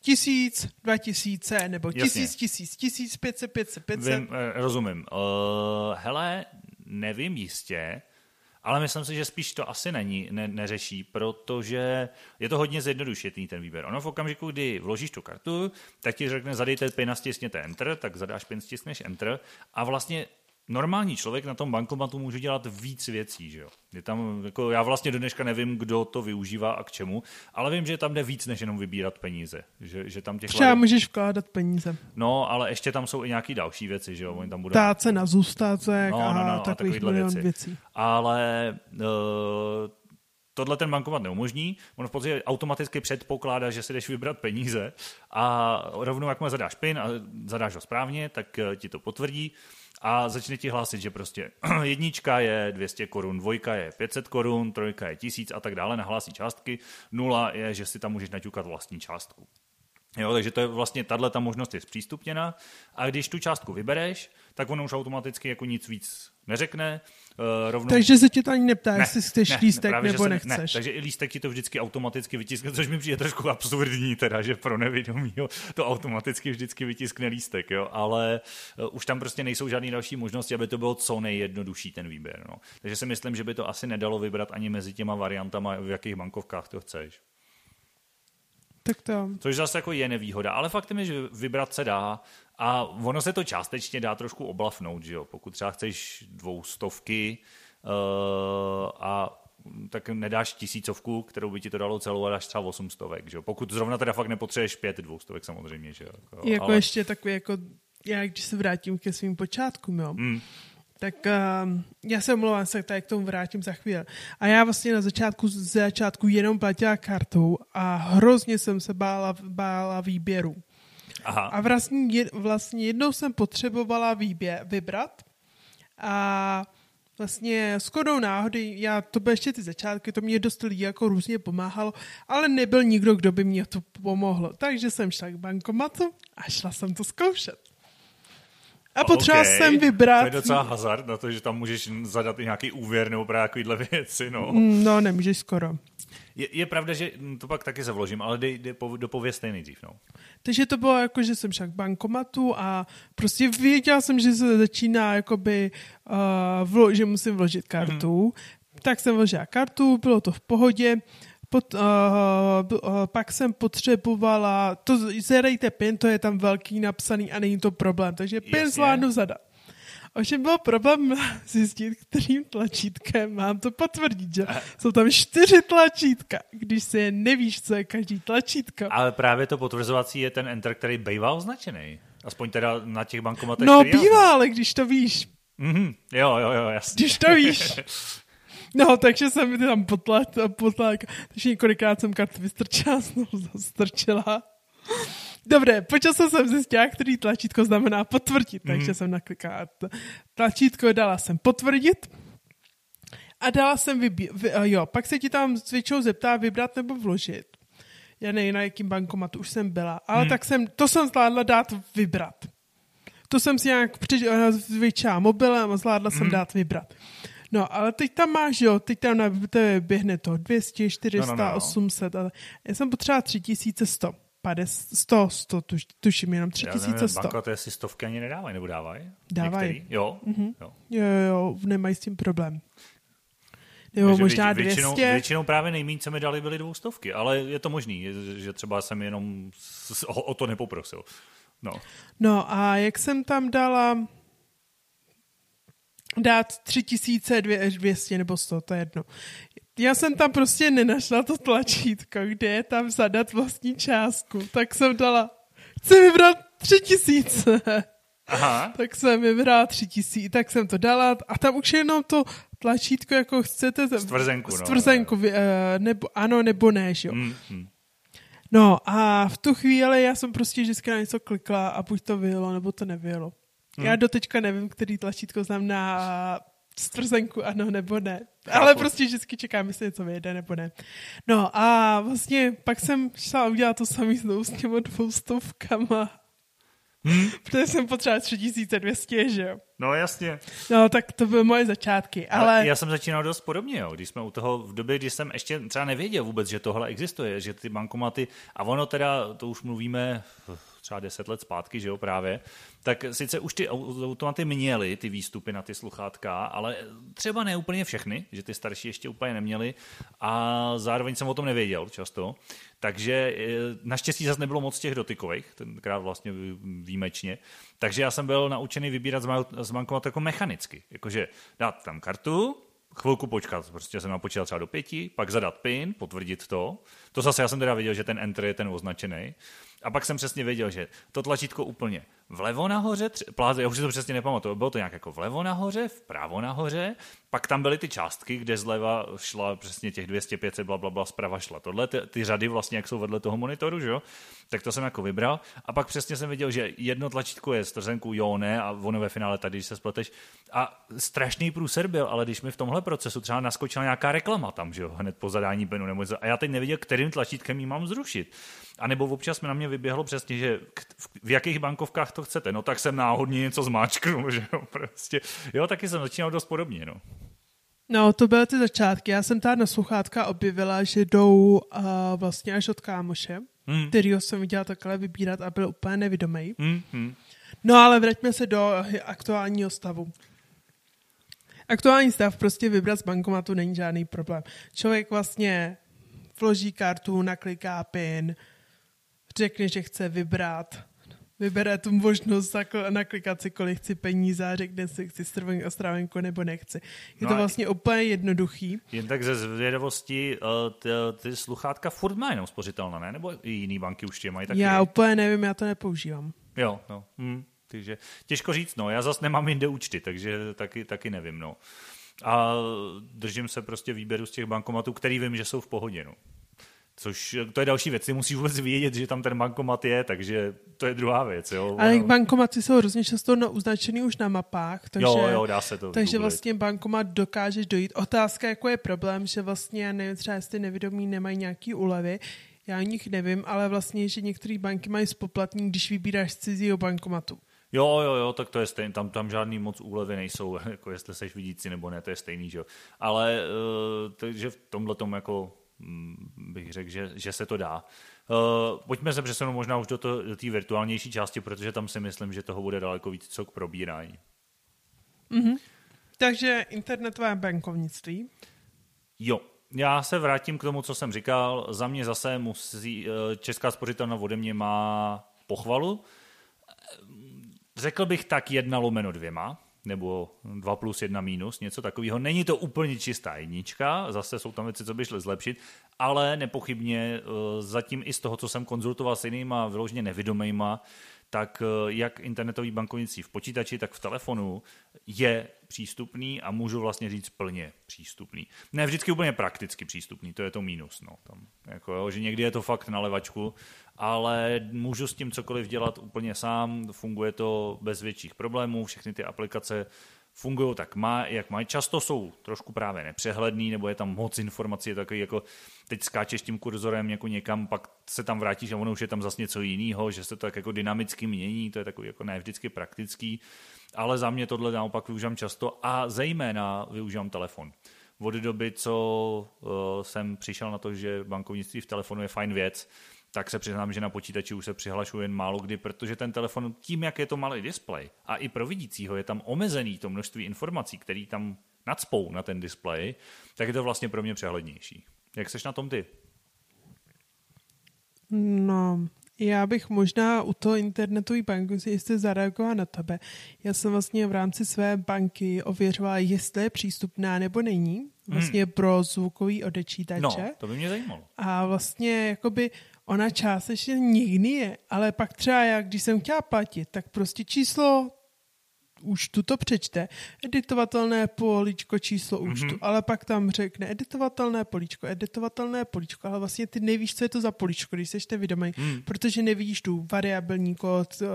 tisíc, dva tisíce, nebo tisíc, tisíc, tisíc, pět set, pět set, pět set. Vím, eh, rozumím. Uh, hele, nevím jistě, ale myslím si, že spíš to asi není, ne, neřeší, protože je to hodně zjednodušený ten výběr. Ono v okamžiku, kdy vložíš tu kartu, tak ti řekne zadejte PIN a stisněte Enter, tak zadáš PIN, stisneš Enter a vlastně normální člověk na tom bankomatu může dělat víc věcí, že jo. Je tam, jako já vlastně do dneška nevím, kdo to využívá a k čemu, ale vím, že tam jde víc, než jenom vybírat peníze. Že, že tam těch Třeba hlavě... můžeš vkládat peníze. No, ale ještě tam jsou i nějaké další věci, že jo. Oni tam budou... Táce na zůstácek no, no, no, a takových milion věci. věcí. Ale uh, tohle ten bankomat neumožní. On v podstatě automaticky předpokládá, že si jdeš vybrat peníze a rovnou, jak mu zadáš PIN a zadáš ho správně, tak eh, ti to potvrdí a začne ti hlásit, že prostě <clears throat> jednička je 200 korun, dvojka je 500 korun, trojka je 1000 a tak dále, nahlásí částky, nula je, že si tam můžeš naťukat vlastní částku. Jo, takže to je vlastně tahle ta možnost je zpřístupněna a když tu částku vybereš, tak ono už automaticky jako nic víc neřekne. Uh, rovnou... Takže se tě to ani neptá, ne, jestli chceš ne, lístek ne, nebo nechceš. Ne, takže i lístek ti to vždycky automaticky vytiskne, což mi přijde trošku absurdní, teda, že pro nevědomího to automaticky vždycky vytiskne lístek, jo? ale uh, už tam prostě nejsou žádné další možnosti, aby to bylo co nejjednodušší ten výběr. No. Takže si myslím, že by to asi nedalo vybrat ani mezi těma variantama, v jakých bankovkách to chceš. Tak to. Což zase jako je nevýhoda, ale faktem je, že vybrat se dá a ono se to částečně dá trošku oblafnout, že jo? Pokud třeba chceš dvoustovky uh, a tak nedáš tisícovku, kterou by ti to dalo celou a dáš třeba osmstovek, že jo? Pokud zrovna teda fakt nepotřebuješ pět dvoustovek samozřejmě, že jo? Jako, jako ale... ještě takový jako, já když se vrátím ke svým počátkům, jo? Mm tak uh, já se omlouvám, se tady k tomu vrátím za chvíli. A já vlastně na začátku, z začátku jenom platila kartou a hrozně jsem se bála, bála výběru. Aha. A vlastně, vlastně jednou jsem potřebovala výbě, vybrat a vlastně shodou náhody, já to byly ještě ty začátky, to mě dost lidí jako různě pomáhalo, ale nebyl nikdo, kdo by mě to pomohl. Takže jsem šla k bankomatu a šla jsem to zkoušet. A potřeba okay. jsem vybrat... To je docela hazard na to, že tam můžeš zadat i nějaký úvěr nebo právě takovýhle věci, no. Mm, no, nemůžeš skoro. Je, je pravda, že to pak taky zavložím, ale dej, dej, dopověz nejdřív, no. Takže to bylo jako, že jsem šel k bankomatu a prostě věděla jsem, že se začíná jakoby, uh, vlo, že musím vložit kartu. Mm. Tak jsem vložila kartu, bylo to v pohodě. Pot, uh, uh, pak jsem potřebovala, to zadejte PIN, to je tam velký napsaný a není to problém, takže PIN Jasně. zvládnu zadat. Ovšem byl problém <laughs> zjistit, kterým tlačítkem mám to potvrdit, že <laughs> jsou tam čtyři tlačítka, když se nevíš, co je každý tlačítko. Ale právě to potvrzovací je ten enter, který bývá označený. Aspoň teda na těch bankomatech. No bývá, ale když to víš. Mm-hmm. Jo, jo, jo, jasně. Když to víš. <laughs> No, takže jsem mi tam potlat, potlat, takže několikrát jsem kartu vystrčila, <laughs> znovu zastrčila. Dobře, po čase jsem zjistila, který tlačítko znamená potvrdit, mm. takže jsem naklikala tlačítko, dala jsem potvrdit a dala jsem vybí- vy, jo, pak se ti tam většinou zeptá vybrat nebo vložit. Já nevím, na jakým bankomatu už jsem byla, ale mm. tak jsem, to jsem zvládla dát vybrat. To jsem si nějak zvětšila mobilem a zvládla mm. jsem hmm. dát vybrat. No, ale teď tam máš, jo, teď tam na tebe běhne to 200, 400, no, no, no. 800, ale já jsem potřeba 3100. 50, 100, 100, tuš, tuším jenom 3100. Banka to si stovky ani nedávají, nebo dávají? Dávají. Jo? Mm-hmm. jo? Jo, jo, nemají s tím problém. Nebo Takže možná většinou, 200. Většinou právě nejméně, co mi dali, byly dvoustovky, ale je to možný, že třeba jsem jenom o, o to nepoprosil. No. no a jak jsem tam dala dát 3200 nebo 100, to je jedno já jsem tam prostě nenašla to tlačítko, kde je tam zadat vlastní částku, tak jsem dala, chci vybrat tři tisíce. Aha. <laughs> Tak jsem vybrala tři tisíce, tak jsem to dala a tam už jenom to tlačítko, jako chcete. Stvrzenku, no. Stvrzenku, no, nebo ano, nebo ne, že jo. Mm, mm. No a v tu chvíli já jsem prostě vždycky na něco klikla a buď to vyjelo, nebo to nevyjelo. Mm. Já doteďka nevím, který tlačítko znamená stvrzenku ano nebo ne. Chápu. Ale prostě vždycky čekám, jestli něco vyjede nebo ne. No a vlastně pak jsem šla udělat to samý znovu s těma dvou stovkama. Hmm? <laughs> Protože jsem potřebovala 3200, že jo? No jasně. No tak to byly moje začátky, ale... ale... Já jsem začínal dost podobně, jo. Když jsme u toho v době, kdy jsem ještě třeba nevěděl vůbec, že tohle existuje, že ty bankomaty, a ono teda, to už mluvíme třeba deset let zpátky, že jo, právě, tak sice už ty automaty měly ty výstupy na ty sluchátka, ale třeba ne úplně všechny, že ty starší ještě úplně neměly a zároveň jsem o tom nevěděl často. Takže e, naštěstí zase nebylo moc těch dotykových, tenkrát vlastně výjimečně. Takže já jsem byl naučený vybírat z bankomatu jako mechanicky. Jakože dát tam kartu, chvilku počkat, prostě jsem napočítal třeba do pěti, pak zadat PIN, potvrdit to. To zase já jsem teda věděl, že ten enter je ten označený. A pak jsem přesně věděl, že to tlačítko úplně vlevo nahoře, pláze, já už si to přesně nepamatuju, bylo to nějak jako vlevo nahoře, vpravo nahoře, pak tam byly ty částky, kde zleva šla přesně těch 200, 500, bla, bla, bla, zprava šla. Tohle, ty, ty řady vlastně, jak jsou vedle toho monitoru, že jo? Tak to jsem jako vybral. A pak přesně jsem viděl, že jedno tlačítko je strzenku jo, ne, a ono ve finále tady, když se spleteš. A strašný průser byl, ale když mi v tomhle procesu třeba naskočila nějaká reklama tam, že jo, hned po zadání penu, nebo a já teď nevěděl, kterým tlačítkem ji mám zrušit. A nebo občas mi na mě vyběhlo přesně, že v jakých bankovkách to chcete. No tak jsem náhodně něco zmáčknul, <laughs> že jo, prostě. Jo, taky jsem začínal dost podobně, no. No, to byly ty začátky. Já jsem tady na sluchátka objevila, že jdou uh, vlastně až od kámoše, hmm. kterýho jsem viděla takhle vybírat a byl úplně nevidomý. Hmm, hmm. No ale vraťme se do aktuálního stavu. Aktuální stav prostě vybrat z bankomatu není žádný problém. Člověk vlastně vloží kartu, nakliká PIN, řekne, že chce vybrat, vybere tu možnost naklikat si, kolik chci peníze a řekne si, chci stravenku nebo nechci. Je no to vlastně úplně jednoduchý. Jen tak ze zvědavosti, uh, ty, ty sluchátka furt má jenom spořitelné, ne? Nebo i jiný banky už tě mají taky? Já úplně nevím, já to nepoužívám. Jo, no. Hm. Takže těžko říct, no. Já zase nemám jinde účty, takže taky, taky nevím, no. A držím se prostě výběru z těch bankomatů, který vím, že jsou v pohodě, no. Což to je další věc, ty musíš vůbec vědět, že tam ten bankomat je, takže to je druhá věc. Jo? Ale no. bankomaty jsou hrozně často označený už na mapách, takže, jo, jo, dá se to takže vlastně bankomat dokážeš dojít. Otázka, jako je problém, že vlastně, nevím, třeba jestli nevědomí nemají nějaký úlevy, já o nich nevím, ale vlastně, že některé banky mají spoplatní, když vybíráš z cizího bankomatu. Jo, jo, jo, tak to je stejný, tam, tam žádný moc úlevy nejsou, <laughs> jako jestli seš vidící nebo ne, to je stejný, že jo. Ale uh, takže v tomhle tomu jako bych řekl, že, že se to dá. Uh, pojďme se přesunout možná už do, to, do té virtuálnější části, protože tam si myslím, že toho bude daleko víc co k probírání. Mm-hmm. Takže internetové bankovnictví. Jo, já se vrátím k tomu, co jsem říkal. Za mě zase musí, eh, Česká spořitelna ode mě má pochvalu. Řekl bych tak jedna lomeno dvěma, nebo dva plus jedna minus, něco takového. Není to úplně čistá jednička, zase jsou tam věci, co by šly zlepšit, ale nepochybně eh, zatím i z toho, co jsem konzultoval s jinýma vyloženě nevidomejma, tak eh, jak internetový bankovnictví v počítači, tak v telefonu je přístupný a můžu vlastně říct plně přístupný. Ne vždycky úplně prakticky přístupný, to je to mínus. No. Tam, jako, že někdy je to fakt na levačku, ale můžu s tím cokoliv dělat úplně sám, funguje to bez větších problémů, všechny ty aplikace fungují tak, má, jak mají. Často jsou trošku právě nepřehledný, nebo je tam moc informací, je takový jako teď skáčeš tím kurzorem jako někam, pak se tam vrátíš a ono už je tam zase něco jiného, že se to tak jako dynamicky mění, to je takový jako ne vždycky praktický, ale za mě tohle naopak využívám často a zejména využívám telefon. Od doby, co uh, jsem přišel na to, že bankovnictví v telefonu je fajn věc, tak se přiznám, že na počítači už se přihlašuji jen málo kdy, protože ten telefon tím, jak je to malý displej a i pro vidícího je tam omezený to množství informací, který tam nadspou na ten displej, tak je to vlastně pro mě přehlednější. Jak seš na tom ty? No, já bych možná u toho internetové banky si jistě zareagovala na tebe. Já jsem vlastně v rámci své banky ověřovala, jestli je přístupná nebo není, vlastně hmm. pro zvukový odečítače. No, to by mě zajímalo. A vlastně jakoby ona částečně někdy je, ale pak třeba já, když jsem chtěla platit, tak prostě číslo už to přečte, editovatelné políčko, číslo účtu, mm-hmm. ale pak tam řekne editovatelné políčko, editovatelné políčko, ale vlastně ty nevíš, co je to za políčko, když jsi vědomý, mm. protože nevidíš tu variabilní kód eh,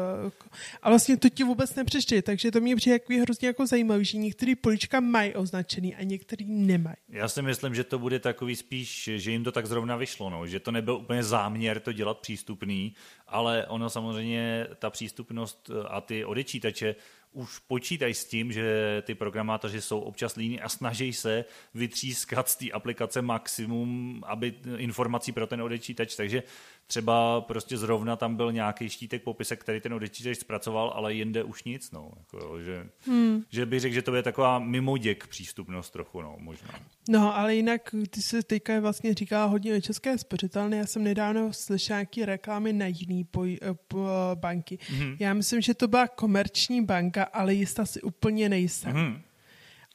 a vlastně to ti vůbec nepřečte, takže to mě přijde jako hrozně jako zajímavý, že některé políčka mají označený a některý nemají. Já si myslím, že to bude takový spíš, že jim to tak zrovna vyšlo, no, že to nebyl úplně záměr to dělat přístupný, ale ono samozřejmě, ta přístupnost a ty odečítače už počítají s tím, že ty programátoři jsou občas líní a snaží se vytřískat z té aplikace maximum, aby informací pro ten odečítač, takže třeba prostě zrovna tam byl nějaký štítek popisek, který ten odečítač zpracoval, ale jinde už nic, no. Jako, že, hmm. že bych řekl, že to je taková mimoděk přístupnost trochu, no, možná. No, ale jinak ty se teďka vlastně říká hodně o české spořitelny. Já jsem nedávno slyšel nějaký reklamy na jiný poj, eh, po, banky. Hmm. Já myslím, že to byla komerční banka, ale jistá si úplně nejsem. Hmm.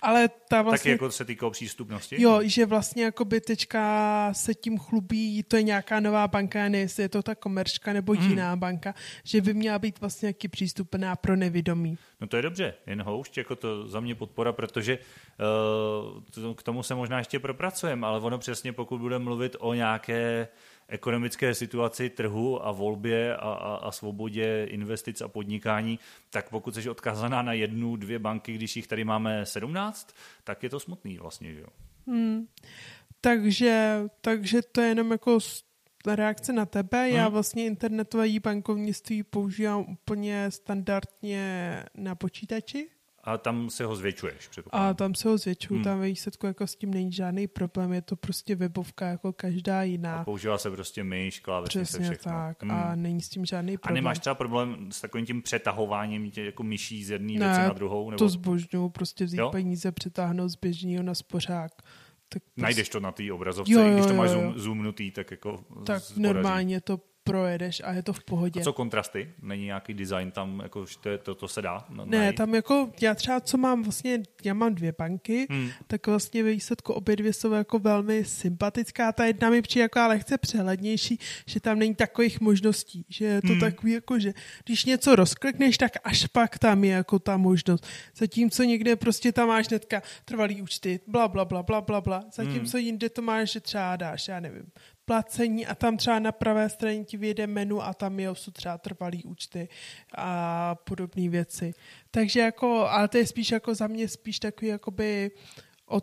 Ale ta vlastně... Taky jako se týká přístupnosti? Jo, že vlastně jako by teďka se tím chlubí, to je nějaká nová banka, ne jestli je to ta komerčka nebo hmm. jiná banka, že by měla být vlastně jaký přístupná pro nevědomí. No to je dobře, jen houšť, jako to za mě podpora, protože uh, k tomu se možná ještě propracujeme, ale ono přesně pokud bude mluvit o nějaké ekonomické situaci trhu a volbě a, a, a svobodě investic a podnikání, tak pokud jsi odkazaná na jednu, dvě banky, když jich tady máme 17, tak je to smutný vlastně, že jo. Hmm. Takže, takže to je jenom jako reakce na tebe. Já vlastně internetové bankovnictví používám úplně standardně na počítači. A tam se ho zvětšuješ, A tam se ho zvětšuju, hmm. tam ve výsledku jako s tím není žádný problém, je to prostě webovka jako každá jiná. A používá se prostě myš, klávesnice, Přesně všechno. tak hmm. a není s tím žádný problém. A nemáš třeba problém s takovým tím přetahováním tě jako myší z jedné věci na druhou? Nebo... to zbožňuju, prostě vzít jo? peníze, přetáhnout z běžného na spořák. Tak prostě... Najdeš to na té obrazovce, jo, jo, když to máš zoom, zoomnutý, tak jako Tak normálně to projedeš a je to v pohodě. A co kontrasty? Není nějaký design tam, jako to, to, to se dá? Ne, tam jako, já třeba co mám vlastně, já mám dvě banky, hmm. tak vlastně ve výsledku obě dvě jsou jako velmi sympatická. Ta jedna mi přijde jako lehce přehlednější, že tam není takových možností, že je to hmm. takový jako, že když něco rozklikneš, tak až pak tam je jako ta možnost. Zatímco někde prostě tam máš netka trvalý účty, bla, bla, bla, bla, bla, bla. Zatímco hmm. jinde to máš, že třeba dáš, já nevím, placení a tam třeba na pravé straně ti vyjde menu a tam je jsou třeba trvalý účty a podobné věci. Takže jako, ale to je spíš jako za mě spíš takový jakoby o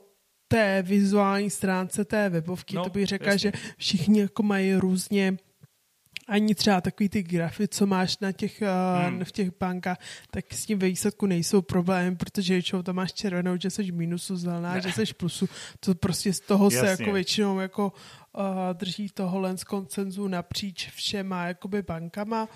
té vizuální stránce té webovky, no, to bych řekla, jasně. že všichni jako mají různě ani třeba takový ty grafy, co máš na těch, eh, hmm. v těch bankách, tak s tím ve výsledku nejsou problémy, protože většinou tam máš červenou, že jsi minusu, zelená, ne. že jsi plusu. To prostě z toho Jasně. se jako většinou jako uh, drží toho lens koncenzu napříč všema jakoby bankama.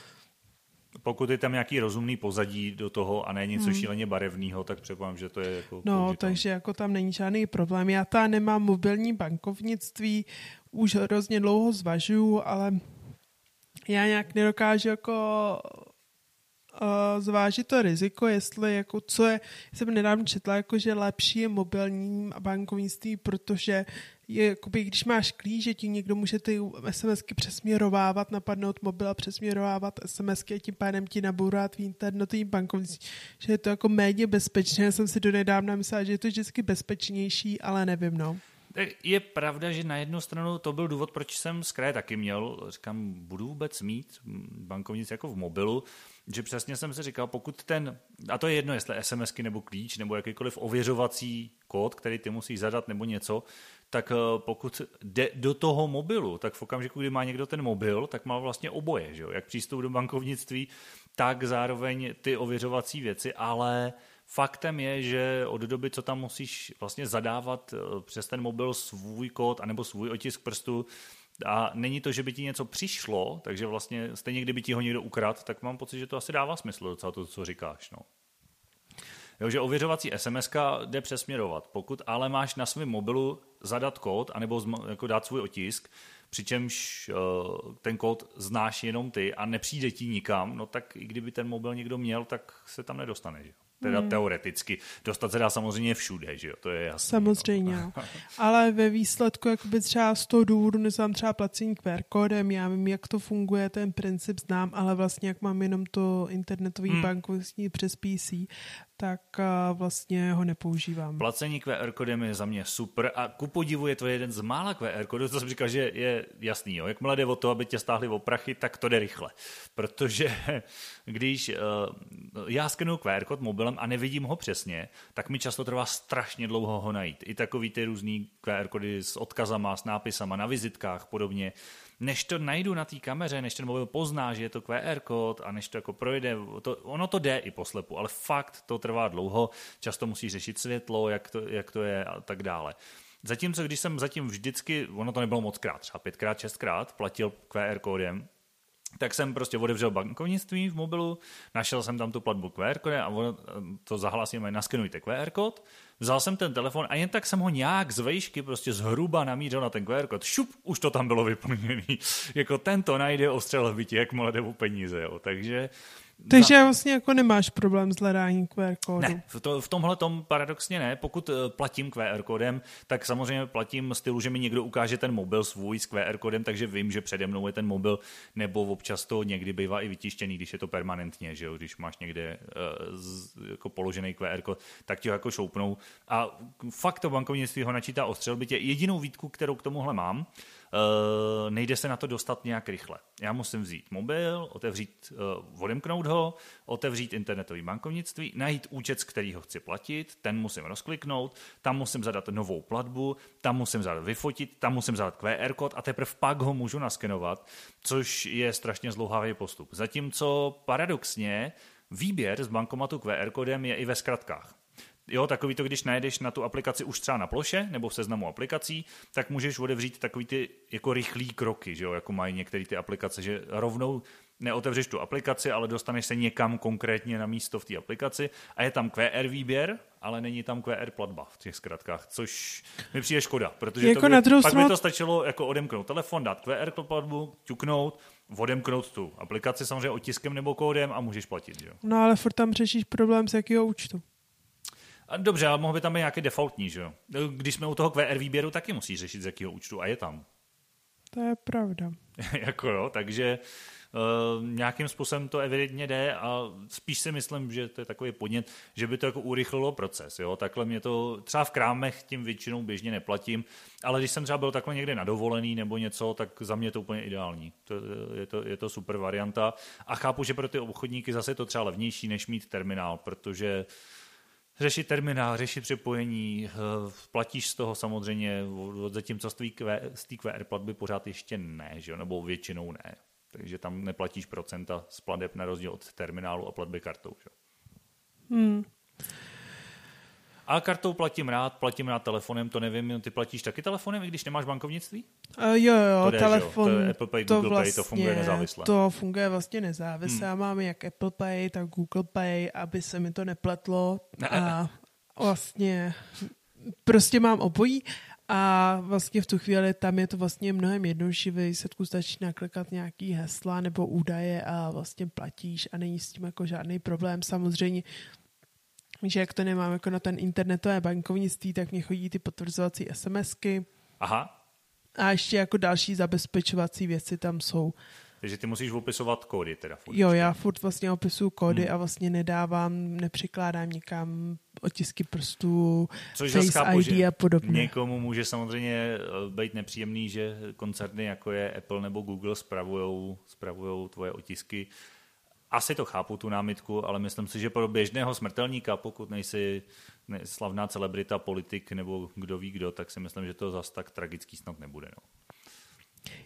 Pokud je tam nějaký rozumný pozadí do toho a ne něco hmm. šíleně barevného, tak předpokládám, že to je jako No, takže jako tam není žádný problém. Já ta nemám mobilní bankovnictví, už hrozně dlouho zvažuju, ale já nějak nedokážu jako uh, zvážit to riziko, jestli jako co je, jsem nedávno četla, jako že lepší je mobilní bankovnictví, protože je, jakoby, když máš klíč, že ti někdo může ty SMSky přesměrovávat, napadnout mobil a přesměrovávat SMSky a tím pádem ti nabourat v internetovým bankovnictví, že je to jako méně bezpečné. Já jsem si do nedávna myslela, že je to vždycky bezpečnější, ale nevím, no. Je pravda, že na jednu stranu to byl důvod, proč jsem z kraje taky měl, říkám, budu vůbec mít bankovnici jako v mobilu, že přesně jsem si říkal, pokud ten, a to je jedno, jestli SMSky nebo klíč, nebo jakýkoliv ověřovací kód, který ty musíš zadat nebo něco, tak eh, pokud jde do toho mobilu, tak v okamžiku, kdy má někdo ten mobil, tak má vlastně oboje, že jo? jak přístup do bankovnictví, tak zároveň ty ověřovací věci, ale Faktem je, že od doby, co tam musíš vlastně zadávat eh, přes ten mobil svůj kód anebo svůj otisk prstu, a není to, že by ti něco přišlo, takže vlastně stejně kdyby ti ho někdo ukradl, tak mám pocit, že to asi dává smysl docela to, co říkáš. No. Jo, že ověřovací SMS jde přesměrovat. Pokud ale máš na svém mobilu zadat kód, anebo jako dát svůj otisk, přičemž uh, ten kód znáš jenom ty a nepřijde ti nikam, no tak i kdyby ten mobil někdo měl, tak se tam nedostane. Že? Teda hmm. teoreticky. Dostat se dá samozřejmě všude, že jo, to je jasné. Samozřejmě, no. <laughs> ale ve výsledku jakoby třeba z toho důvodu neznám třeba placení QR kódem, já vím, jak to funguje, ten princip znám, ale vlastně jak mám jenom to internetový hmm. bankovní přes PC, tak vlastně ho nepoužívám. Placení QR kódem je za mě super a ku podivu je to jeden z mála QR kódů, to jsem říkal, že je jasný. Jo. Jakmile jde o to, aby tě stáhli o prachy, tak to jde rychle. Protože <laughs> když uh, já skenuju QR kód mobilem a nevidím ho přesně, tak mi často trvá strašně dlouho ho najít. I takový ty různý QR kódy s odkazama, s nápisama na vizitkách podobně než to najdu na té kameře, než ten mobil pozná, že je to QR kód a než to jako projde, to, ono to jde i poslepu, ale fakt to trvá dlouho, často musí řešit světlo, jak to, jak to je a tak dále. Zatímco když jsem zatím vždycky, ono to nebylo moc krát, třeba pětkrát, šestkrát, platil QR kódem, tak jsem prostě otevřel bankovnictví v mobilu, našel jsem tam tu platbu QR kódem a on, to zahlásím, naskenujte QR kód, vzal jsem ten telefon a jen tak jsem ho nějak z vejšky prostě zhruba namířil na ten QR kód. Šup, už to tam bylo vyplněný. <laughs> jako tento najde ostřel v bytě, jak jde peníze. Jo. Takže takže za... vlastně jako nemáš problém s hledáním QR kódu. Ne, v, to, v tomhle tom paradoxně ne. Pokud uh, platím QR kódem, tak samozřejmě platím stylu, že mi někdo ukáže ten mobil svůj s QR kódem, takže vím, že přede mnou je ten mobil, nebo občas to někdy bývá i vytištěný, když je to permanentně, že jo? když máš někde uh, z, jako položený QR kód, tak ti ho jako šoupnou. A fakt to bankovnictví ho načítá ostřel, bytě jedinou výtku, kterou k tomuhle mám, Uh, nejde se na to dostat nějak rychle. Já musím vzít mobil, otevřít, uh, odemknout ho, otevřít internetový bankovnictví, najít účet, z kterého chci platit, ten musím rozkliknout, tam musím zadat novou platbu, tam musím zadat vyfotit, tam musím zadat QR kód a teprve pak ho můžu naskenovat, což je strašně zlouhavý postup. Zatímco paradoxně výběr z bankomatu QR kódem je i ve zkratkách. Jo, takový to, když najdeš na tu aplikaci už třeba na ploše nebo v seznamu aplikací, tak můžeš otevřít takový ty jako rychlý kroky, že jo, jako mají některé ty aplikace, že rovnou neotevřeš tu aplikaci, ale dostaneš se někam konkrétně na místo v té aplikaci a je tam QR výběr, ale není tam QR platba v těch zkratkách, což mi přijde škoda, protože jako to by, na pak stranu... by to stačilo jako odemknout telefon, dát QR platbu, ťuknout, odemknout tu aplikaci samozřejmě otiskem nebo kódem a můžeš platit. Jo? No ale furt tam řešíš problém z jakého účtu. A dobře, ale mohl by tam být nějaký defaultní, že jo? Když jsme u toho QR výběru, taky musí řešit z jakého účtu a je tam. To je pravda. <laughs> jako jo, takže Uh, nějakým způsobem to evidentně jde a spíš si myslím, že to je takový podnět, že by to jako urychlilo proces. Jo? Takhle mě to třeba v krámech tím většinou běžně neplatím, ale když jsem třeba byl takhle někde nadovolený nebo něco, tak za mě je to úplně ideální. To, je, to, je to super varianta a chápu, že pro ty obchodníky zase je to třeba levnější, než mít terminál, protože řešit terminál, řešit připojení, eh, platíš z toho samozřejmě, zatímco z té QR platby pořád ještě ne, že jo? nebo většinou ne. Takže tam neplatíš procenta z plateb na rozdíl od terminálu a platby kartou. Že? Hmm. A kartou platím rád, platím rád telefonem, to nevím, ty platíš taky telefonem, i když nemáš bankovnictví? Uh, jo, jo, to jde, telefon, jo? To je Apple Pay, to Google vlastně, Pay, to funguje nezávisle. To funguje vlastně nezávisle. Hmm. Já mám jak Apple Pay, tak Google Pay, aby se mi to nepletlo. A vlastně prostě mám obojí a vlastně v tu chvíli tam je to vlastně mnohem jednodušší, výsledku stačí naklikat nějaký hesla nebo údaje a vlastně platíš a není s tím jako žádný problém. Samozřejmě že jak to nemám jako na ten internetové bankovnictví, tak mě chodí ty potvrzovací SMSky. Aha. A ještě jako další zabezpečovací věci tam jsou. Takže ty musíš opisovat kódy teda furt. Jo, já furt vlastně opisuju kódy hmm. a vlastně nedávám, nepřikládám nikam otisky prstů, Což Face chápu, ID a podobně. Někomu může samozřejmě eh, být nepříjemný, že koncerny jako je Apple nebo Google spravujou, spravujou tvoje otisky asi to chápu, tu námitku, ale myslím si, že pro běžného smrtelníka, pokud nejsi ne, slavná celebrita, politik nebo kdo ví kdo, tak si myslím, že to zas tak tragický snad nebude. No.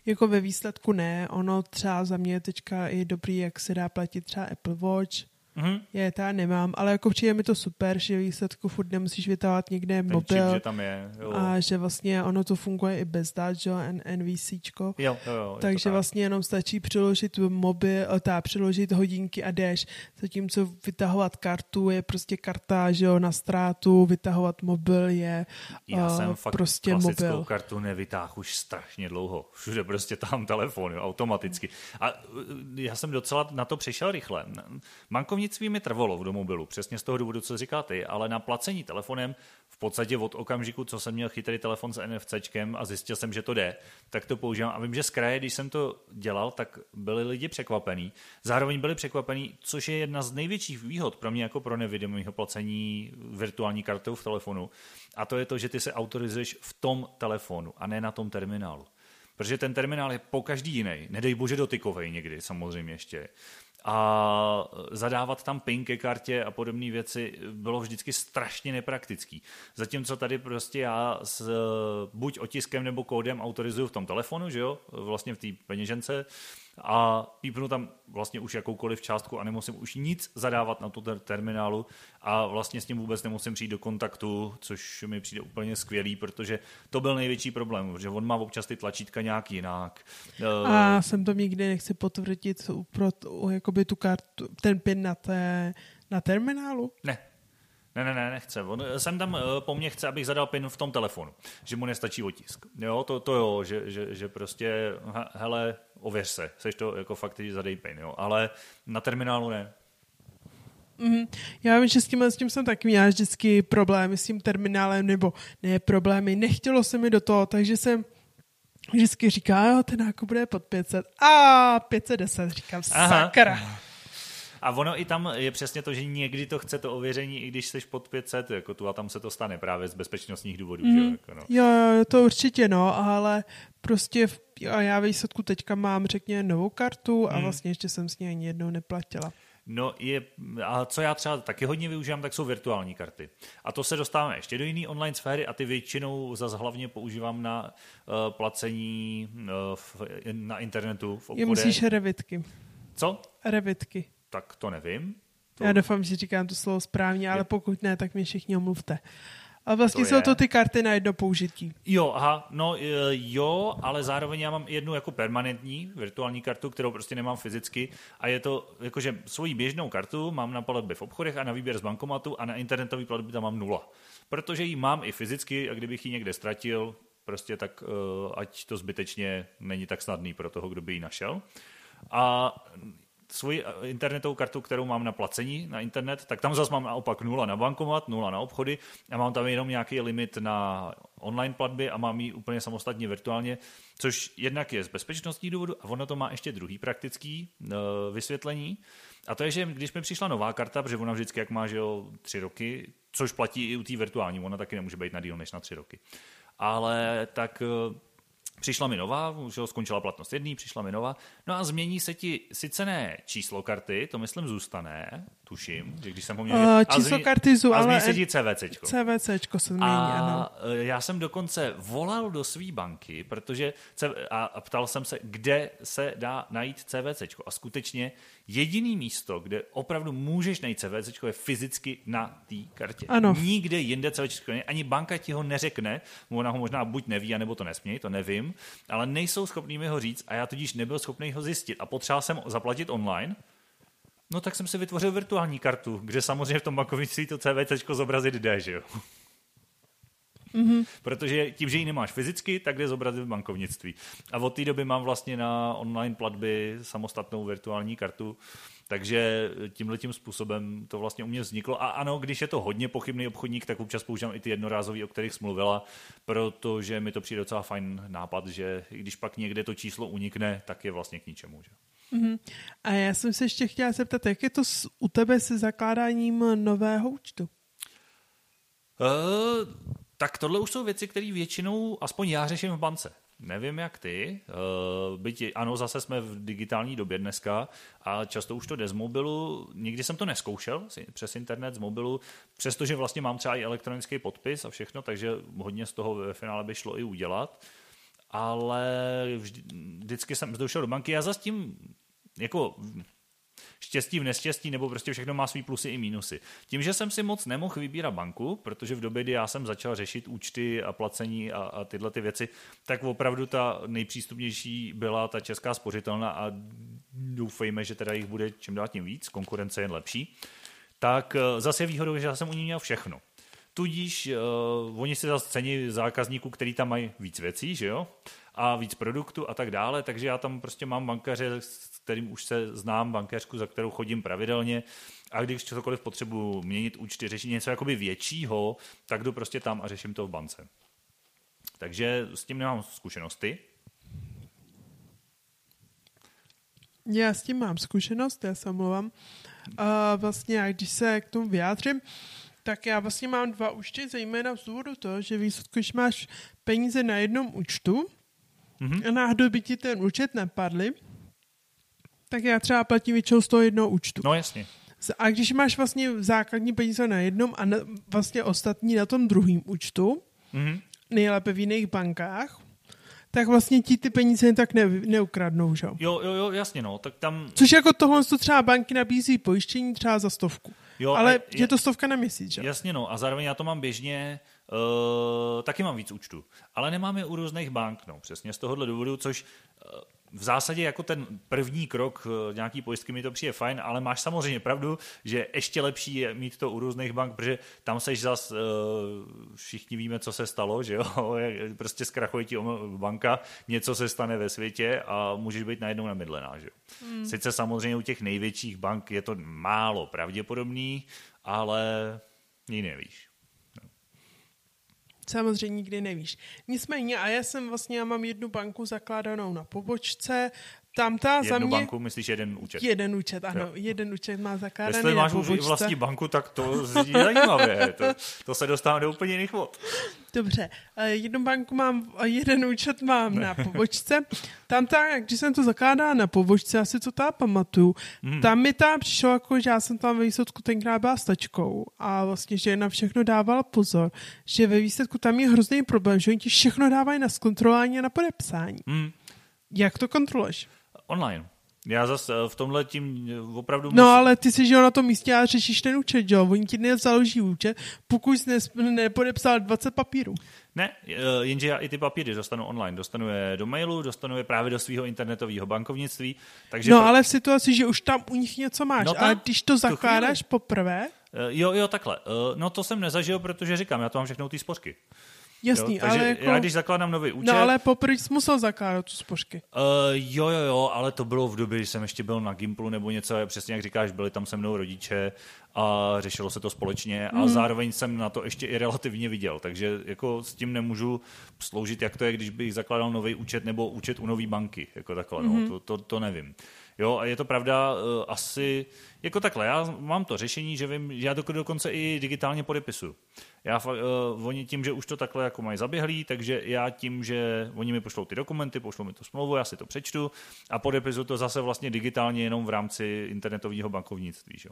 Jako ve výsledku ne, ono třeba za mě teďka je dobrý, jak se dá platit třeba Apple Watch, Mm-hmm. Je, já nemám, ale jako přijde mi to super, že výsledku furt nemusíš vytávat někde Ten mobil. Čip, že tam je. Jo. A že vlastně ono to funguje i bez dat, že jo, NVCčko. Jo, jo, jo, Takže vlastně jenom stačí přiložit mobil, ta přiložit hodinky a jdeš. Zatímco vytahovat kartu je prostě karta, že jo, na ztrátu, vytahovat mobil je Já uh, jsem fakt prostě klasickou mobil. kartu nevytáhl už strašně dlouho. Všude prostě tam telefon, jo, automaticky. A já jsem docela na to přišel rychle. Bankovní bankovnictví mi trvalo v domobilu, přesně z toho důvodu, co říkáte, ty, ale na placení telefonem v podstatě od okamžiku, co jsem měl chytrý telefon s NFCčkem a zjistil jsem, že to jde, tak to používám. A vím, že z kraje, když jsem to dělal, tak byli lidi překvapení. Zároveň byli překvapení, což je jedna z největších výhod pro mě jako pro nevědomého placení virtuální kartou v telefonu. A to je to, že ty se autorizuješ v tom telefonu a ne na tom terminálu. Protože ten terminál je po každý jiný, nedej bože dotykovej někdy samozřejmě ještě a zadávat tam PIN ke kartě a podobné věci bylo vždycky strašně nepraktický. Zatímco tady prostě já s buď otiskem nebo kódem autorizuju v tom telefonu, že jo, vlastně v té peněžence, a pípnu tam vlastně už jakoukoliv částku a nemusím už nic zadávat na tu terminálu a vlastně s ním vůbec nemusím přijít do kontaktu, což mi přijde úplně skvělý, protože to byl největší problém, že on má občas ty tlačítka nějak jinak. A jsem to nikdy nechci potvrdit pro to, jakoby tu kartu, ten pin na, té, na terminálu? Ne, ne, ne, ne, nechce. On sem tam eh, po mně chce, abych zadal pin v tom telefonu, že mu nestačí otisk. Jo, to, to jo, že, že, že prostě, hele, ověř se, seš to jako fakt, že zadej pin, jo, ale na terminálu ne. Mm, já vím, že s tím, s tím jsem taky měla vždycky problémy s tím terminálem, nebo ne problémy, nechtělo se mi do toho, takže jsem vždycky říká, jo, ten nákup bude pod 500. A 510, říkám, Aha. sakra. A ono i tam je přesně to, že někdy to chce to ověření, i když jsi pod 500, jako tu a tam se to stane právě z bezpečnostních důvodů. Mm. Že? Jako no. Jo, jo, to určitě no, ale prostě v, a já výsledku teďka mám, řekně, novou kartu a mm. vlastně ještě jsem s ní ani jednou neplatila. No je, a co já třeba taky hodně využívám, tak jsou virtuální karty. A to se dostáváme ještě do jiné online sféry a ty většinou zase hlavně používám na uh, placení uh, v, na internetu v. Je musíš revitky. Co? Revitky tak to nevím. To... Já doufám, že říkám to slovo správně, ale pokud ne, tak mě všichni omluvte. A vlastně to jsou je. to ty karty na jedno použití. Jo, aha, no jo, ale zároveň já mám jednu jako permanentní virtuální kartu, kterou prostě nemám fyzicky a je to jakože svoji běžnou kartu mám na platby v obchodech a na výběr z bankomatu a na internetový platby tam mám nula. Protože ji mám i fyzicky a kdybych ji někde ztratil, prostě tak uh, ať to zbytečně není tak snadný pro toho, kdo by ji našel. A svoji internetovou kartu, kterou mám na placení na internet, tak tam zase mám naopak nula na bankomat, nula na obchody a mám tam jenom nějaký limit na online platby a mám ji úplně samostatně virtuálně, což jednak je z bezpečnostní důvodu a ono to má ještě druhý praktický uh, vysvětlení. A to je, že když mi přišla nová karta, protože ona vždycky, jak má, že jo, tři roky, což platí i u té virtuální, ona taky nemůže být na díl než na tři roky. Ale tak uh, Přišla mi nová, už skončila platnost jedný, přišla mi nová. No a změní se ti sice ne číslo karty, to myslím zůstane, tuším, že když jsem ho měl... Uh, číslo zmi- karty ale... A změní se ti CVCčko. CVCčko se změní, a ano. Eh, já jsem dokonce volal do své banky, protože a, a ptal jsem se, kde se dá najít CVCčko. A skutečně jediný místo, kde opravdu můžeš najít CVCčko, je fyzicky na té kartě. Ano. Nikde jinde CVCčko není. Ani banka ti ho neřekne, ona ho možná buď neví, anebo to nesmějí, to nevím, ale nejsou schopní mi ho říct a já tudíž nebyl schopný ho zjistit. A potřeboval jsem zaplatit online, No tak jsem si vytvořil virtuální kartu, kde samozřejmě v tom bankovnictví to CVC zobrazit jde, že jo? Mm-hmm. Protože tím, že ji nemáš fyzicky, tak jde zobrazit v bankovnictví. A od té doby mám vlastně na online platby samostatnou virtuální kartu, takže tímhle tím způsobem to vlastně u mě vzniklo. A ano, když je to hodně pochybný obchodník, tak občas používám i ty jednorázový, o kterých smluvila, protože mi to přijde docela fajn nápad, že když pak někde to číslo unikne, tak je vlastně k ničemu. Že? Mm-hmm. A já jsem se ještě chtěla zeptat, jak je to s, u tebe se zakládáním nového účtu? Uh, tak tohle už jsou věci, které většinou, aspoň já řeším v bance. Nevím jak ty, uh, byť ano, zase jsme v digitální době dneska a často už to jde z mobilu. Nikdy jsem to neskoušel přes internet z mobilu, přestože vlastně mám třeba i elektronický podpis a všechno, takže hodně z toho ve finále by šlo i udělat. Ale vždy, vždycky jsem došel do banky, já za tím jako štěstí v nestěstí, nebo prostě všechno má svý plusy i mínusy. Tím, že jsem si moc nemohl vybírat banku, protože v době, kdy já jsem začal řešit účty a placení a, a tyhle ty věci, tak opravdu ta nejpřístupnější byla ta česká spořitelna a doufejme, že teda jich bude čím dál tím víc, konkurence je jen lepší. Tak eh, zase výhodou, že já jsem u ní měl všechno. Tudíž uh, oni si zase cení zákazníků, který tam mají víc věcí, že jo? A víc produktů a tak dále, takže já tam prostě mám bankaře, kterým už se znám, bankéřku, za kterou chodím pravidelně a když cokoliv potřebuji měnit účty, řešit něco jakoby většího, tak jdu prostě tam a řeším to v bance. Takže s tím nemám zkušenosti. Já s tím mám zkušenost, já se omlouvám. A vlastně, když se k tomu vyjádřím, tak já vlastně mám dva účty, zejména z důvodu toho, že výsledku, když máš peníze na jednom účtu mm-hmm. a náhodou by ti ten účet nepadly, tak já třeba platím většinou z toho jednoho účtu. No jasně. A když máš vlastně základní peníze na jednom a na, vlastně ostatní na tom druhém účtu, mm-hmm. nejlépe v jiných bankách, tak vlastně ti ty peníze tak ne, neukradnou, že? Jo, jo, jo, jasně, no, tak tam... Což jako tohle to třeba banky nabízí pojištění třeba za stovku. Jo, ale je, je to stovka na měsíc, že? Jasně, no, a zároveň já to mám běžně, uh, taky mám víc účtů, ale nemám je u různých bank, no, přesně z tohohle důvodu, což uh, v zásadě jako ten první krok eh, nějaký pojistky mi to přijde fajn, ale máš samozřejmě pravdu, že ještě lepší je mít to u různých bank, protože tam seš zas, uh, všichni víme, co se stalo, že jo, <laughs> prostě zkrachuje ti banka, něco se stane ve světě a můžeš být najednou namydlená, že jo. Hmm. Sice samozřejmě u těch největších bank je to málo pravděpodobný, ale jiný nevíš. Samozřejmě nikdy nevíš. Nicméně, a já jsem vlastně, já mám jednu banku zakládanou na pobočce, tam ta Jednu za mě... banku, myslíš jeden účet? Jeden účet, ano. Jo. Jeden účet má zakládaný Jestli máš už vlastní banku, tak to je zajímavé. To, to se dostává do úplně jiných vod. Dobře, eh, jednu banku mám, jeden účet mám na pobočce. Tam ta, když jsem to zakládala na pobočce, asi to ta pamatuju, hmm. tam mi tam přišlo, jako, že já jsem tam ve výsledku tenkrát byla stačkou a vlastně, že na všechno dávala pozor, že ve výsledku tam je hrozný problém, že oni ti všechno dávají na zkontrolování a na podepsání. Hmm. Jak to kontroluješ? Online. Já zase v tomhle tím opravdu... No musím... ale ty si žil na tom místě a řešíš ten účet, jo? Oni ti nezaloží účet, pokud jsi nepodepsal 20 papírů. Ne, eh, jenže já i ty papíry dostanu online. Dostanu je do mailu, dostanu je právě do svého internetového bankovnictví. Takže no ale v situaci, že už tam u nich něco máš, no, ale když to zakládáš poprvé... Eh, jo, jo, takhle. Eh, no to jsem nezažil, protože říkám, já to mám všechno ty spořky. Jasný, jo, takže ale jako... já když zakládám nový účet... No ale poprvé jsi musel zakládat tu spožky. Uh, jo, jo, jo, ale to bylo v době, kdy jsem ještě byl na Gimplu nebo něco, přesně jak říkáš, byli tam se mnou rodiče a řešilo se to společně a mm. zároveň jsem na to ještě i relativně viděl, takže jako s tím nemůžu sloužit, jak to je, když bych zakládal nový účet nebo účet u nové banky, jako takhle, mm. no, mhm. to, to, to nevím. Jo, a je to pravda, uh, asi jako takhle, já mám to řešení, že vím, já dokonce i digitálně podepisuju. Já, uh, oni tím, že už to takhle jako mají zaběhlý, takže já tím, že oni mi pošlou ty dokumenty, pošlou mi tu smlouvu, já si to přečtu a podepisuju to zase vlastně digitálně jenom v rámci internetového bankovnictví. Že?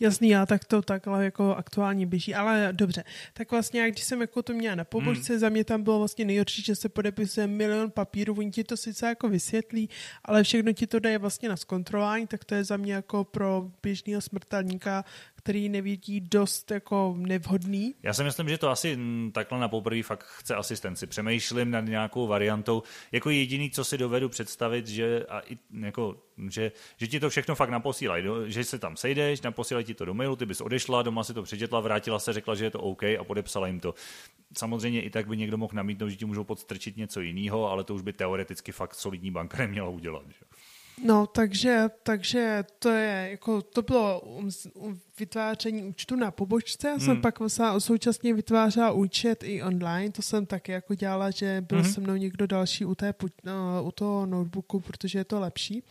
Jasný, já tak to takhle jako aktuálně běží, ale dobře. Tak vlastně, jak když jsem jako to měla na pobočce, hmm. za mě tam bylo vlastně nejhorší, že se podepisuje milion papírů, oni ti to sice jako vysvětlí, ale všechno ti to dají vlastně na zkontrolování, tak to je za mě jako pro běžného smrtelníka který nevidí dost jako nevhodný. Já si myslím, že to asi takhle na poprvé fakt chce asistenci. Přemýšlím nad nějakou variantou. Jako jediný, co si dovedu představit, že, a i, jako, že, že ti to všechno fakt naposílají. Že se tam sejdeš, naposílají ti to do mailu, ty bys odešla, doma si to přečetla, vrátila se, řekla, že je to OK a podepsala jim to. Samozřejmě i tak by někdo mohl namítnout, že ti můžou podstrčit něco jiného, ale to už by teoreticky fakt solidní banka neměla udělat. Že? No, takže, takže to je, jako, to bylo um, um, vytváření účtu na pobočce. Já hmm. jsem pak současně vytvářela účet i online, to jsem taky jako dělala, že byl hmm. se mnou někdo další u, té, uh, u toho notebooku, protože je to lepší.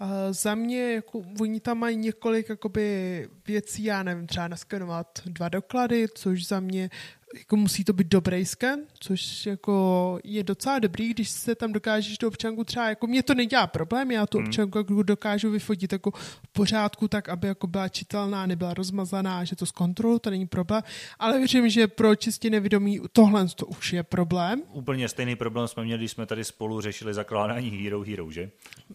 Uh, za mě, jako, oni tam mají několik jakoby, věcí, já nevím, třeba naskenovat dva doklady, což za mě jako musí to být dobrý sken, což jako je docela dobrý, když se tam dokážeš do občanku třeba, jako mě to nedělá problém, já tu hmm. občanku jako dokážu vyfotit jako v pořádku, tak aby jako byla čitelná, nebyla rozmazaná, že to zkontrolu, to není problém, ale věřím, že pro čistě nevědomí tohle to už je problém. Úplně stejný problém jsme měli, když jsme tady spolu řešili zakládání Hero Hero, že?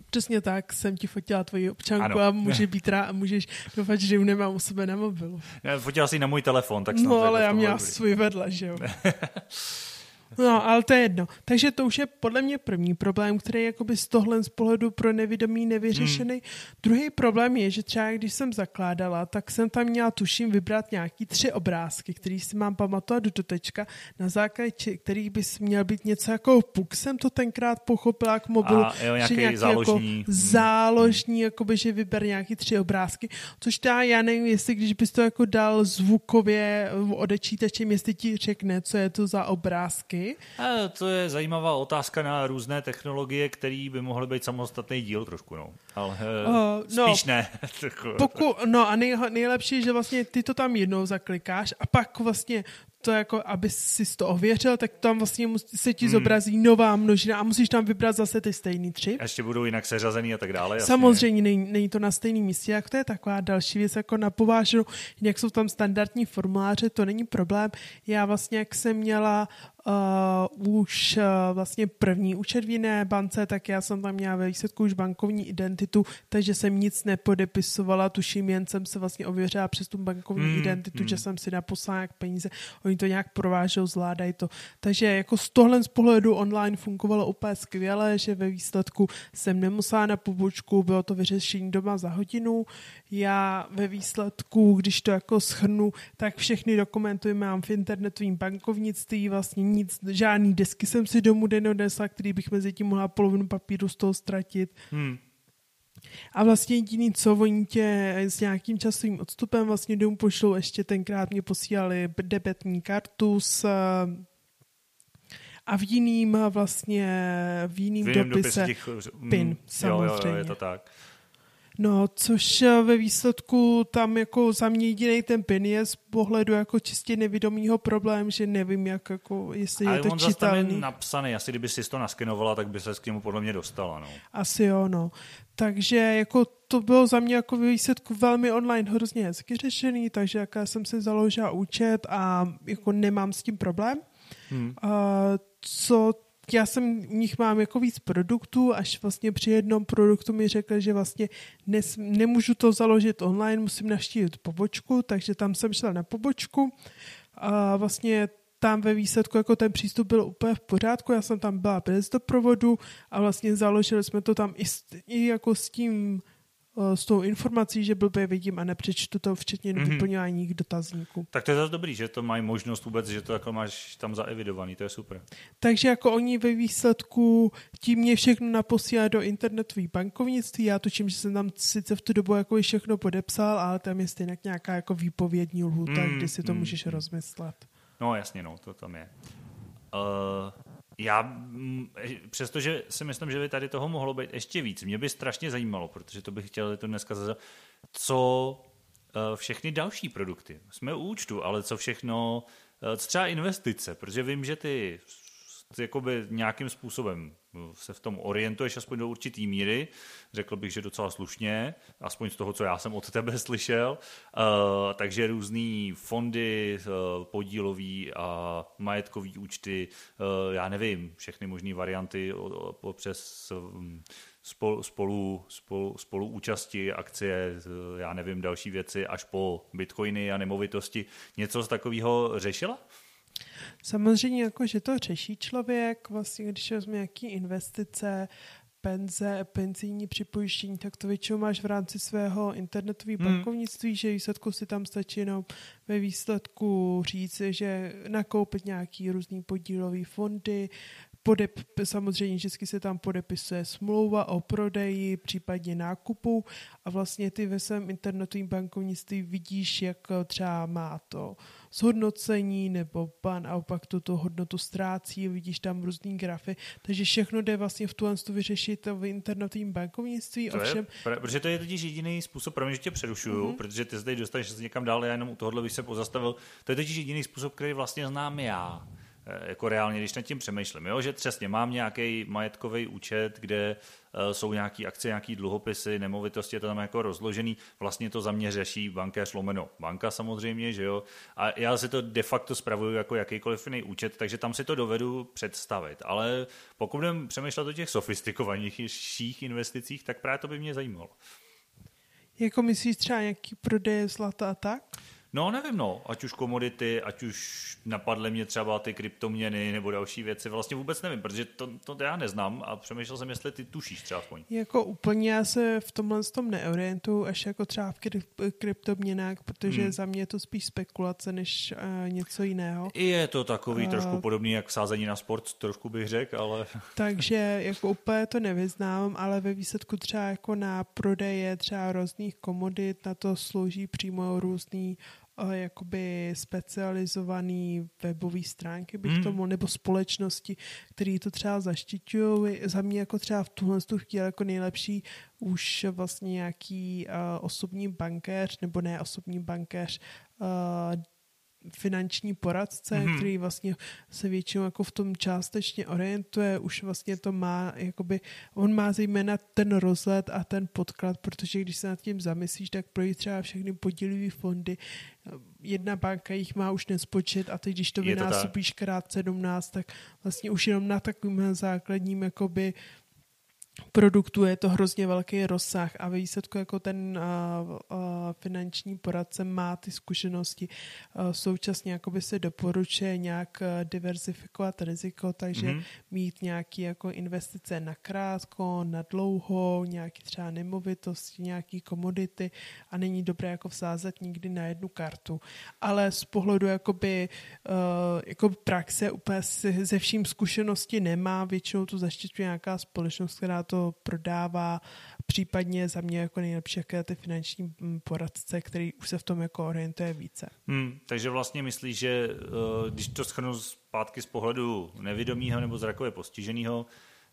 Přesně tak, jsem ti fotila tvoji občanku ano. a může být rá, a můžeš doufat, že ji nemám u sebe na mobilu. Já fotila si na můj telefon, tak snad No, ale já měla svůj vedle, že jo. <laughs> No, ale to je jedno. Takže to už je podle mě první problém, který je jakoby z tohle z pohledu pro nevědomí nevyřešený. Hmm. Druhý problém je, že třeba když jsem zakládala, tak jsem tam měla tuším vybrat nějaký tři obrázky, který si mám pamatovat do tečka, na základě kterých bys měl být něco jako puk. Jsem to tenkrát pochopila k mobilu. A jo, nějaký, že nějaký záložní. Jako záložní, hmm. jakoby, že vyber nějaký tři obrázky. Což já, já nevím, jestli když bys to jako dal zvukově odečítačem, jestli ti řekne, co je to za obrázky a to je zajímavá otázka na různé technologie, které by mohly být samostatný díl trošku, no. Ale uh, spíš no, ne. <laughs> Poku, no a nej, nejlepší, že vlastně ty to tam jednou zaklikáš a pak vlastně to jako, aby si to ověřil, tak tam vlastně se ti hmm. zobrazí nová množina a musíš tam vybrat zase ty stejný tři. A ještě budou jinak seřazený a tak dále. Jasně. Samozřejmě není, není to na stejném místě, jak to je taková další věc jako na pováženu, jak jsou tam standardní formuláře, to není problém. Já vlastně, jak jsem měla uh, už uh, vlastně první účet v jiné bance, tak já jsem tam měla ve výsledku už bankovní identitu, takže jsem nic nepodepisovala, tuším, jen jsem se vlastně ověřila přes tu bankovní mm, identitu, mm. že jsem si naposlala jak peníze, oni to nějak provážou, zvládají to. Takže jako z tohle z pohledu online fungovalo úplně skvěle, že ve výsledku jsem nemusela na pobočku, bylo to vyřešení doma za hodinu. Já ve výsledku, když to jako schrnu, tak všechny dokumenty mám v internetovém bankovnictví, vlastně nic, žádný desky jsem si domů neodnesla, který bych mezi tím mohla polovinu papíru z toho ztratit. Hmm. A vlastně jediný, co oni tě s nějakým časovým odstupem vlastně domů pošlou, ještě tenkrát mě posílali debetní kartu s a v jiným vlastně, v jiným, v jiným dopise, těch, PIN, samozřejmě. Jo, jo, je to tak. No, což eh, ve výsledku tam jako za mě jediný ten pin je z pohledu jako čistě nevědomýho problém, že nevím, jak jako, jestli Ale je to on čitelný. Ale napsaný, asi kdyby si to naskenovala, tak by se k němu podle mě dostala, no. Asi jo, no. Takže jako to bylo za mě jako ve výsledku velmi online hrozně hezky řešený, takže jaká jsem si založila účet a jako nemám s tím problém. Hmm. Uh, co já jsem v nich mám jako víc produktů, až vlastně při jednom produktu mi řekl, že vlastně nes, nemůžu to založit online, musím navštívit pobočku, takže tam jsem šla na pobočku a vlastně tam ve výsledku jako ten přístup byl úplně v pořádku, já jsem tam byla bez doprovodu a vlastně založili jsme to tam i, i jako s tím s tou informací, že blbě vidím a nepřečtu to včetně mm-hmm. vyplňování dotazníků. Tak to je zase dobrý, že to mají možnost vůbec, že to jako máš tam zaevidovaný, to je super. Takže jako oni ve výsledku tím mě všechno naposílá do internetový bankovnictví, já tuším, že jsem tam sice v tu dobu jako všechno podepsal, ale tam je stejně nějaká jako výpovědní lhůta, mm, kdy si to mm, můžeš mm. rozmyslet. No jasně, no, to tam je. Uh, já, přestože si myslím, že by tady toho mohlo být ještě víc, mě by strašně zajímalo, protože to bych chtěl to dneska zase, co uh, všechny další produkty. Jsme u účtu, ale co všechno, co třeba investice, protože vím, že ty jakoby nějakým způsobem se v tom orientuješ aspoň do určitý míry, řekl bych, že docela slušně, aspoň z toho, co já jsem od tebe <laughs> slyšel, uh, takže různý fondy, uh, podílový a majetkový účty, uh, já nevím, všechny možné varianty přes um, spolu, spolu, spolu, spolu účasti, akcie, já nevím, další věci, až po bitcoiny a nemovitosti. Něco z takového řešila? Samozřejmě jako, že to řeší člověk, vlastně když vezme nějaký investice, penze, penzijní připojištění, tak to většinou máš v rámci svého internetového hmm. bankovnictví, že výsledku si tam stačí jenom ve výsledku říct, že nakoupit nějaký různý podílový fondy, podep, samozřejmě vždycky se tam podepisuje smlouva o prodeji, případně nákupu a vlastně ty ve svém internetovém bankovnictví vidíš, jak třeba má to zhodnocení nebo pan a opak tuto hodnotu ztrácí, vidíš tam různý grafy, takže všechno jde vlastně v tuhle vyřešit v internetovém bankovnictví. To ovšem... je, protože to je totiž jediný způsob, pro mě, že tě přerušuju, mm-hmm. protože ty zde dostaneš se někam dál, já jenom u tohohle bych se pozastavil. To je totiž jediný způsob, který vlastně znám já Eh, jako reálně, když nad tím přemýšlím, jo? že přesně mám nějaký majetkový účet, kde uh, jsou nějaké akcie, nějaké dluhopisy, nemovitosti, je to tam jako rozložený, vlastně to za mě řeší bankéř lomeno banka samozřejmě, že jo, a já si to de facto spravuju jako jakýkoliv jiný účet, takže tam si to dovedu představit, ale pokud budeme přemýšlet o těch sofistikovanějších investicích, tak právě to by mě zajímalo. Jako myslíš třeba nějaký prodej zlata a tak? No, nevím, no. Ať už komodity, ať už napadly mě třeba ty kryptoměny nebo další věci, vlastně vůbec nevím, protože to, to já neznám a přemýšlel jsem, jestli ty tušíš třeba aspoň. Jako úplně já se v tomhle tom neorientuju, až jako třeba v kryptoměnách, protože hmm. za mě je to spíš spekulace, než uh, něco jiného. Je to takový uh, trošku podobný, jak sázení na sport, trošku bych řekl, ale... <laughs> takže jako úplně to nevyznám, ale ve výsledku třeba jako na prodeje třeba různých komodit, na to slouží přímo různý jakoby specializovaný webové stránky, bych hmm. tomu, nebo společnosti, které to třeba zaštiťují. Za mě jako třeba v tuhle chvíli jako nejlepší už vlastně nějaký uh, osobní bankéř, nebo ne osobní bankéř, uh, finanční poradce, mm-hmm. který vlastně se většinou jako v tom částečně orientuje, už vlastně to má, jakoby, on má zejména ten rozhled a ten podklad, protože když se nad tím zamyslíš, tak projít třeba všechny podílivé fondy, jedna banka jich má už nespočet a teď, když to vynásobíš krát 17, tak vlastně už jenom na takovým základním jakoby produktu je to hrozně velký rozsah a ve výsledku jako ten uh, uh, finanční poradce má ty zkušenosti. Uh, současně jakoby se doporučuje nějak diversifikovat riziko, takže mm-hmm. mít nějaké jako investice na krátko, na dlouho, nějaký třeba nemovitosti, nějaký komodity a není dobré jako vsázet nikdy na jednu kartu. Ale z pohledu jakoby, uh, jako praxe úplně se vším zkušenosti nemá, většinou to zaštiťuje nějaká společnost, která to prodává, případně za mě jako nejlepší jaké ty finanční mm, poradce, který už se v tom jako orientuje více. Hmm, takže vlastně myslíš, že uh, když to schrnu zpátky z pohledu nevědomího nebo zrakově postiženého,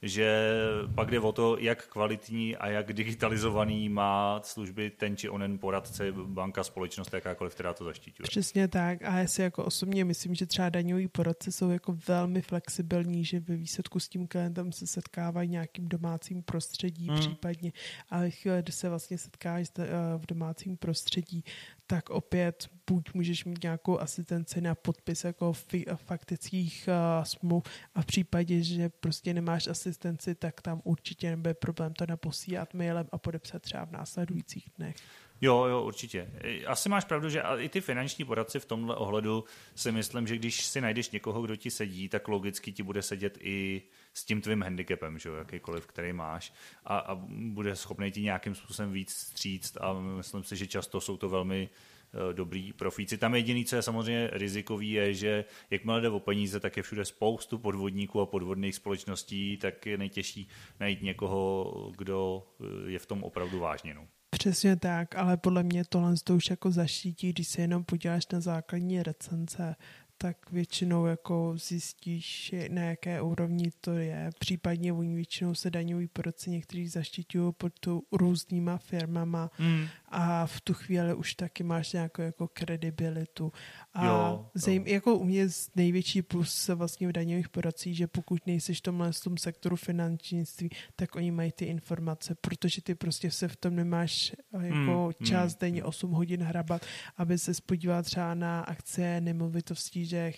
že pak jde o to, jak kvalitní a jak digitalizovaný má služby ten či onen poradce, banka, společnost, jakákoliv, která to zaštiťuje. Přesně tak a já si jako osobně myslím, že třeba daňoví poradce jsou jako velmi flexibilní, že ve výsledku s tím klientem se setkávají nějakým domácím prostředí hmm. případně, ale chvíli, kdy se vlastně setkáš eh, v domácím prostředí, tak opět buď můžeš mít nějakou asistenci na podpis jako faktických uh, smluv a v případě, že prostě nemáš asistenci, tak tam určitě nebude problém to naposílat mailem a podepsat třeba v následujících dnech. Jo, jo, určitě. Asi máš pravdu, že i ty finanční poradci v tomhle ohledu si myslím, že když si najdeš někoho, kdo ti sedí, tak logicky ti bude sedět i s tím tvým handicapem, že jo, jakýkoliv, který máš a, a bude schopný ti nějakým způsobem víc stříct a myslím si, že často jsou to velmi uh, dobrý profíci. Tam jediný, co je samozřejmě rizikový, je, že jakmile jde o peníze, tak je všude spoustu podvodníků a podvodných společností, tak je nejtěžší najít někoho, kdo eh, je v tom opravdu vážně. No. Přesně tak, ale podle mě tohle to už jako zaštítí, když se jenom podíváš na základní recenze tak většinou jako zjistíš, na jaké úrovni to je. Případně oni většinou se daňový poradci někteří zaštiťují pod tu různýma firmama mm. a v tu chvíli už taky máš nějakou jako kredibilitu. A jo, zajím, jako u mě největší plus vlastně v daňových poradcích, že pokud nejsi v tomhle v tom sektoru finančnictví, tak oni mají ty informace, protože ty prostě se v tom nemáš jako mm, čas mm, denně 8 hodin hrabat, aby se spodíval třeba na akcie nemovitostí, že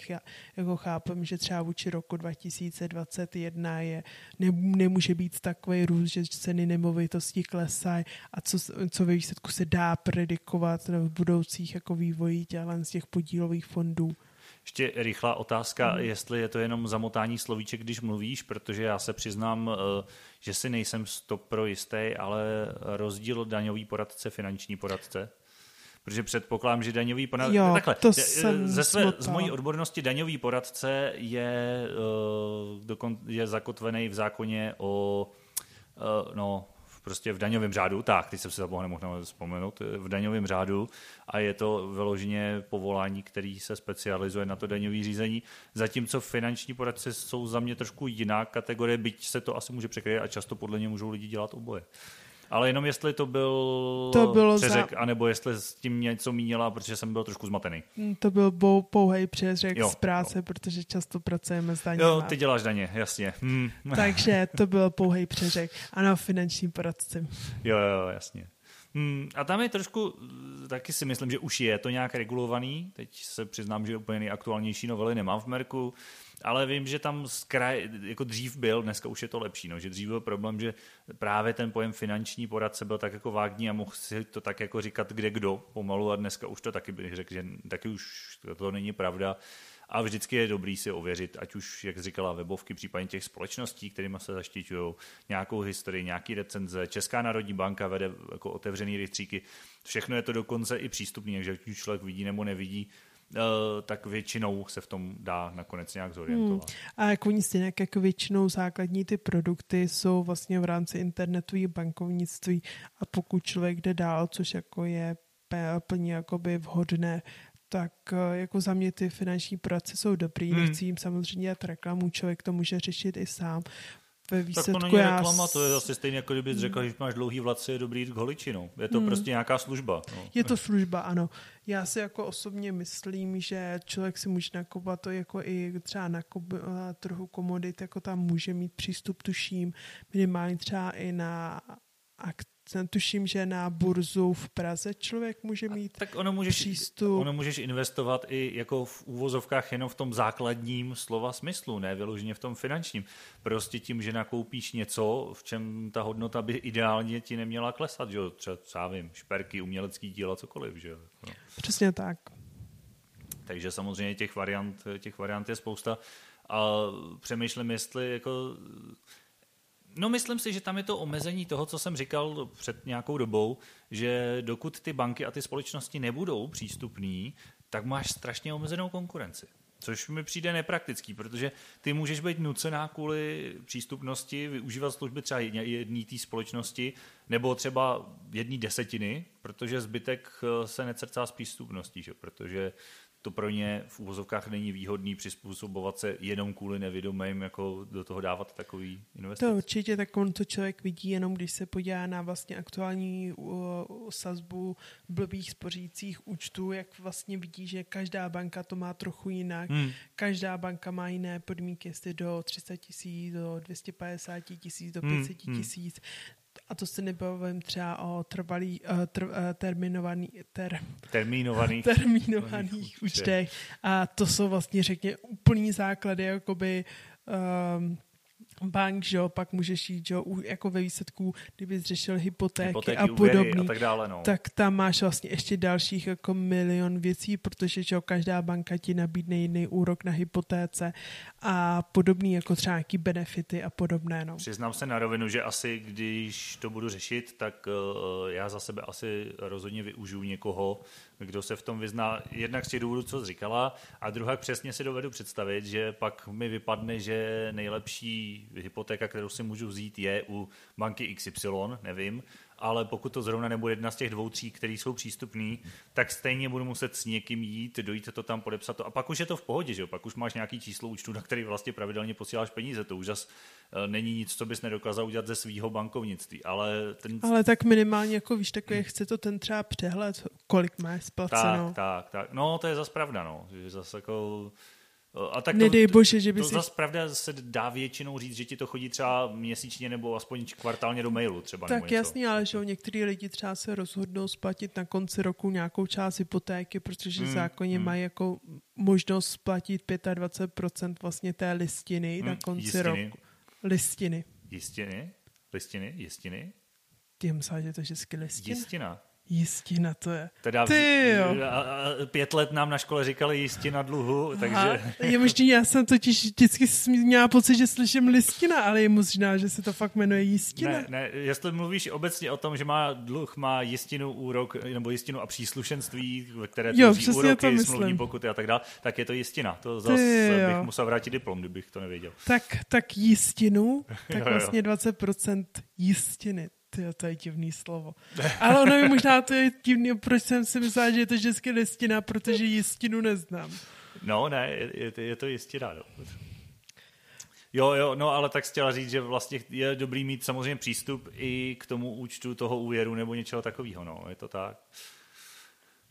jako chápem, že třeba vůči roku 2021 je, ne, nemůže být takový růst, že ceny nemovitostí klesají a co, co ve výsledku se dá predikovat v budoucích jako vývoji z těch podílových fondů. Ještě rychlá otázka, hmm. jestli je to jenom zamotání slovíček, když mluvíš, protože já se přiznám, eh, že si nejsem stopro jistý, ale rozdíl daňový poradce, finanční poradce? protože předpokládám, že daňový poradce... Jo, Takhle, to jsem ze své, z mojí odbornosti daňový poradce je, dokon, je zakotvený v zákoně o no, prostě v daňovém řádu, tak, teď jsem si to nemohl vzpomenout, v daňovém řádu a je to vyloženě povolání, který se specializuje na to daňové řízení, zatímco finanční poradce jsou za mě trošku jiná kategorie, byť se to asi může překryt a často podle ně můžou lidi dělat oboje. Ale jenom jestli to byl to bylo přeřek, za... anebo jestli s tím něco mínila, protože jsem byl trošku zmatený. Mm, to byl bou, pouhej přeřek jo, z práce, jo. protože často pracujeme s daněmi. Jo, ty děláš daně, jasně. Hmm. <laughs> Takže to byl pouhej přeřek. Ano, finanční poradci. Jo, jo, jasně. Hmm, a tam je trošku, taky si myslím, že už je to nějak regulovaný. Teď se přiznám, že úplně nejaktuálnější novely nemám v Merku, ale vím, že tam z kraj, jako dřív byl, dneska už je to lepší, no, že dřív byl problém, že právě ten pojem finanční poradce byl tak jako vágní a mohl si to tak jako říkat kde kdo pomalu a dneska už to taky bych řekl, že taky už to, není pravda. A vždycky je dobrý si ověřit, ať už, jak říkala, webovky, případně těch společností, kterými se zaštiťují, nějakou historii, nějaký recenze. Česká národní banka vede jako otevřený rejstříky. Všechno je to dokonce i přístupné, takže ať člověk vidí nebo nevidí, tak většinou se v tom dá nakonec nějak zorientovat. Hmm. A jako oni stejně jako většinou základní ty produkty jsou vlastně v rámci internetových bankovnictví a pokud člověk jde dál, což jako je plně jakoby vhodné, tak eh, jako za mě ty finanční práce jsou dobrý, hmm. nechci jim samozřejmě dělat reklamu, člověk to může řešit i sám, ve výsledku tak to není já... reklama, to je zase stejně jako kdybys řekl, že máš dlouhý vlaci, je dobrý jít k holičinou. Je to hmm. prostě nějaká služba. No. Je to služba, ano. Já si jako osobně myslím, že člověk si může nakupovat to jako i třeba na trhu komodit, jako tam může mít přístup, tuším, minimálně třeba i na akt tuším, že na burzu v Praze člověk může mít a tak ono můžeš, přístup. Ono můžeš investovat i jako v úvozovkách jenom v tom základním slova smyslu, ne vyloženě v tom finančním. Prostě tím, že nakoupíš něco, v čem ta hodnota by ideálně ti neměla klesat, že jo? Třeba, třeba vím, šperky, umělecký díla, cokoliv, že jo? No. Přesně tak. Takže samozřejmě těch variant, těch variant je spousta a přemýšlím, jestli jako No myslím si, že tam je to omezení toho, co jsem říkal před nějakou dobou, že dokud ty banky a ty společnosti nebudou přístupný, tak máš strašně omezenou konkurenci. Což mi přijde nepraktický, protože ty můžeš být nucená kvůli přístupnosti využívat služby třeba jedné té společnosti nebo třeba jedné desetiny, protože zbytek eh, se necrcá s přístupností, že? protože to pro ně v úvozovkách není výhodný přizpůsobovat se jenom kvůli nevědomým, jako do toho dávat takový investice. To určitě, tak on to člověk vidí jenom, když se podívá na vlastně aktuální uh, sazbu blbých spořících účtů, jak vlastně vidí, že každá banka to má trochu jinak. Hmm. Každá banka má jiné podmínky, jestli do 300 tisíc, do 250 tisíc, do 500 hmm. tisíc. Hmm a to se nebavím třeba o trvalý, uh, tr, uh, terminovaný, ter, termínovaných, <laughs> termínovaných účtech. A to jsou vlastně, řekně, úplný základy, jakoby um, bank, že jo, pak můžeš jít, že jo, jako ve výsledku, kdyby řešil hypotéky, hypotéky a podobně, a tak, dále, no. tak tam máš vlastně ještě dalších jako milion věcí, protože že jo, každá banka ti nabídne jiný úrok na hypotéce a podobný jako třeba nějaký benefity a podobné, no. Přiznám se na rovinu, že asi když to budu řešit, tak uh, já za sebe asi rozhodně využiju někoho, kdo se v tom vyzná jednak z těch důvodů, co říkala, a druhá přesně si dovedu představit, že pak mi vypadne, že nejlepší hypotéka, kterou si můžu vzít, je u banky XY, nevím, ale pokud to zrovna nebude jedna z těch dvou, tří, které jsou přístupné, tak stejně budu muset s někým jít, dojít to tam, podepsat to. A pak už je to v pohodě, že jo? pak už máš nějaký číslo účtu, na který vlastně pravidelně posíláš peníze. To už zase není nic, co bys nedokázal udělat ze svého bankovnictví. Ale, ten... ale tak minimálně, jako víš, takové chce to ten třeba přehled, kolik máš splaceno. Tak, tak, tak. No, to je zase pravda, no. Že zase jako a tak Nedej to, bože, že by to si... zase pravda se dá většinou říct, že ti to chodí třeba měsíčně nebo aspoň kvartálně do mailu třeba. Tak jasný, ale že některý lidi třeba se rozhodnou splatit na konci roku nějakou část hypotéky, protože hmm, zákonně hmm. mají jako možnost splatit 25% vlastně té listiny hmm, na konci jistiny. roku. Listiny. Jistiny? Listiny? Jistiny? Ty myslel, že to je vždycky listina? Jistina. Jistina to je. Teda Ty jo. A, a, pět let nám na škole říkali jistina dluhu, takže... Aha, <laughs> je možný, já jsem totiž vždycky měla pocit, že slyším listina, ale je možná, že se to fakt jmenuje jistina. Ne, ne, jestli mluvíš obecně o tom, že má dluh, má jistinu, úrok, nebo jistinu a příslušenství, ve které tvoří úroky, smluvní pokuty a tak dále, tak je to jistina. To zase bych musel vrátit diplom, kdybych to nevěděl. Tak, tak jistinu, <laughs> tak jo, jo. vlastně 20% jistiny. Ty, to je divný slovo. Ale ono je možná to je divný, proč jsem si myslela, že je to české listina, protože jistinu neznám. No, ne, je, je to jistina, no. Jo, jo, no ale tak chtěla říct, že vlastně je dobrý mít samozřejmě přístup i k tomu účtu toho úvěru nebo něčeho takového, no, je to tak.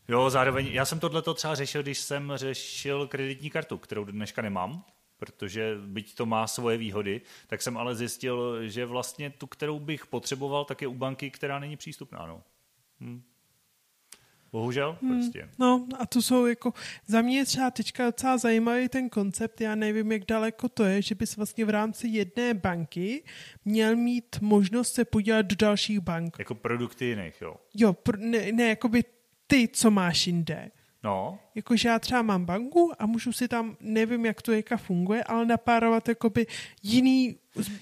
Jo, zároveň, já jsem tohle třeba řešil, když jsem řešil kreditní kartu, kterou dneška nemám, protože byť to má svoje výhody, tak jsem ale zjistil, že vlastně tu, kterou bych potřeboval, tak je u banky, která není přístupná. No. Hm. Bohužel, hmm, prostě. No a to jsou jako, za mě je třeba teďka docela zajímavý ten koncept, já nevím, jak daleko to je, že bys vlastně v rámci jedné banky měl mít možnost se podívat do dalších bank. Jako produkty jiných, jo? Jo, pr- ne, ne, jakoby ty, co máš jinde. No. Jakože já třeba mám banku a můžu si tam, nevím, jak to jaka funguje, ale napárovat jakoby jiný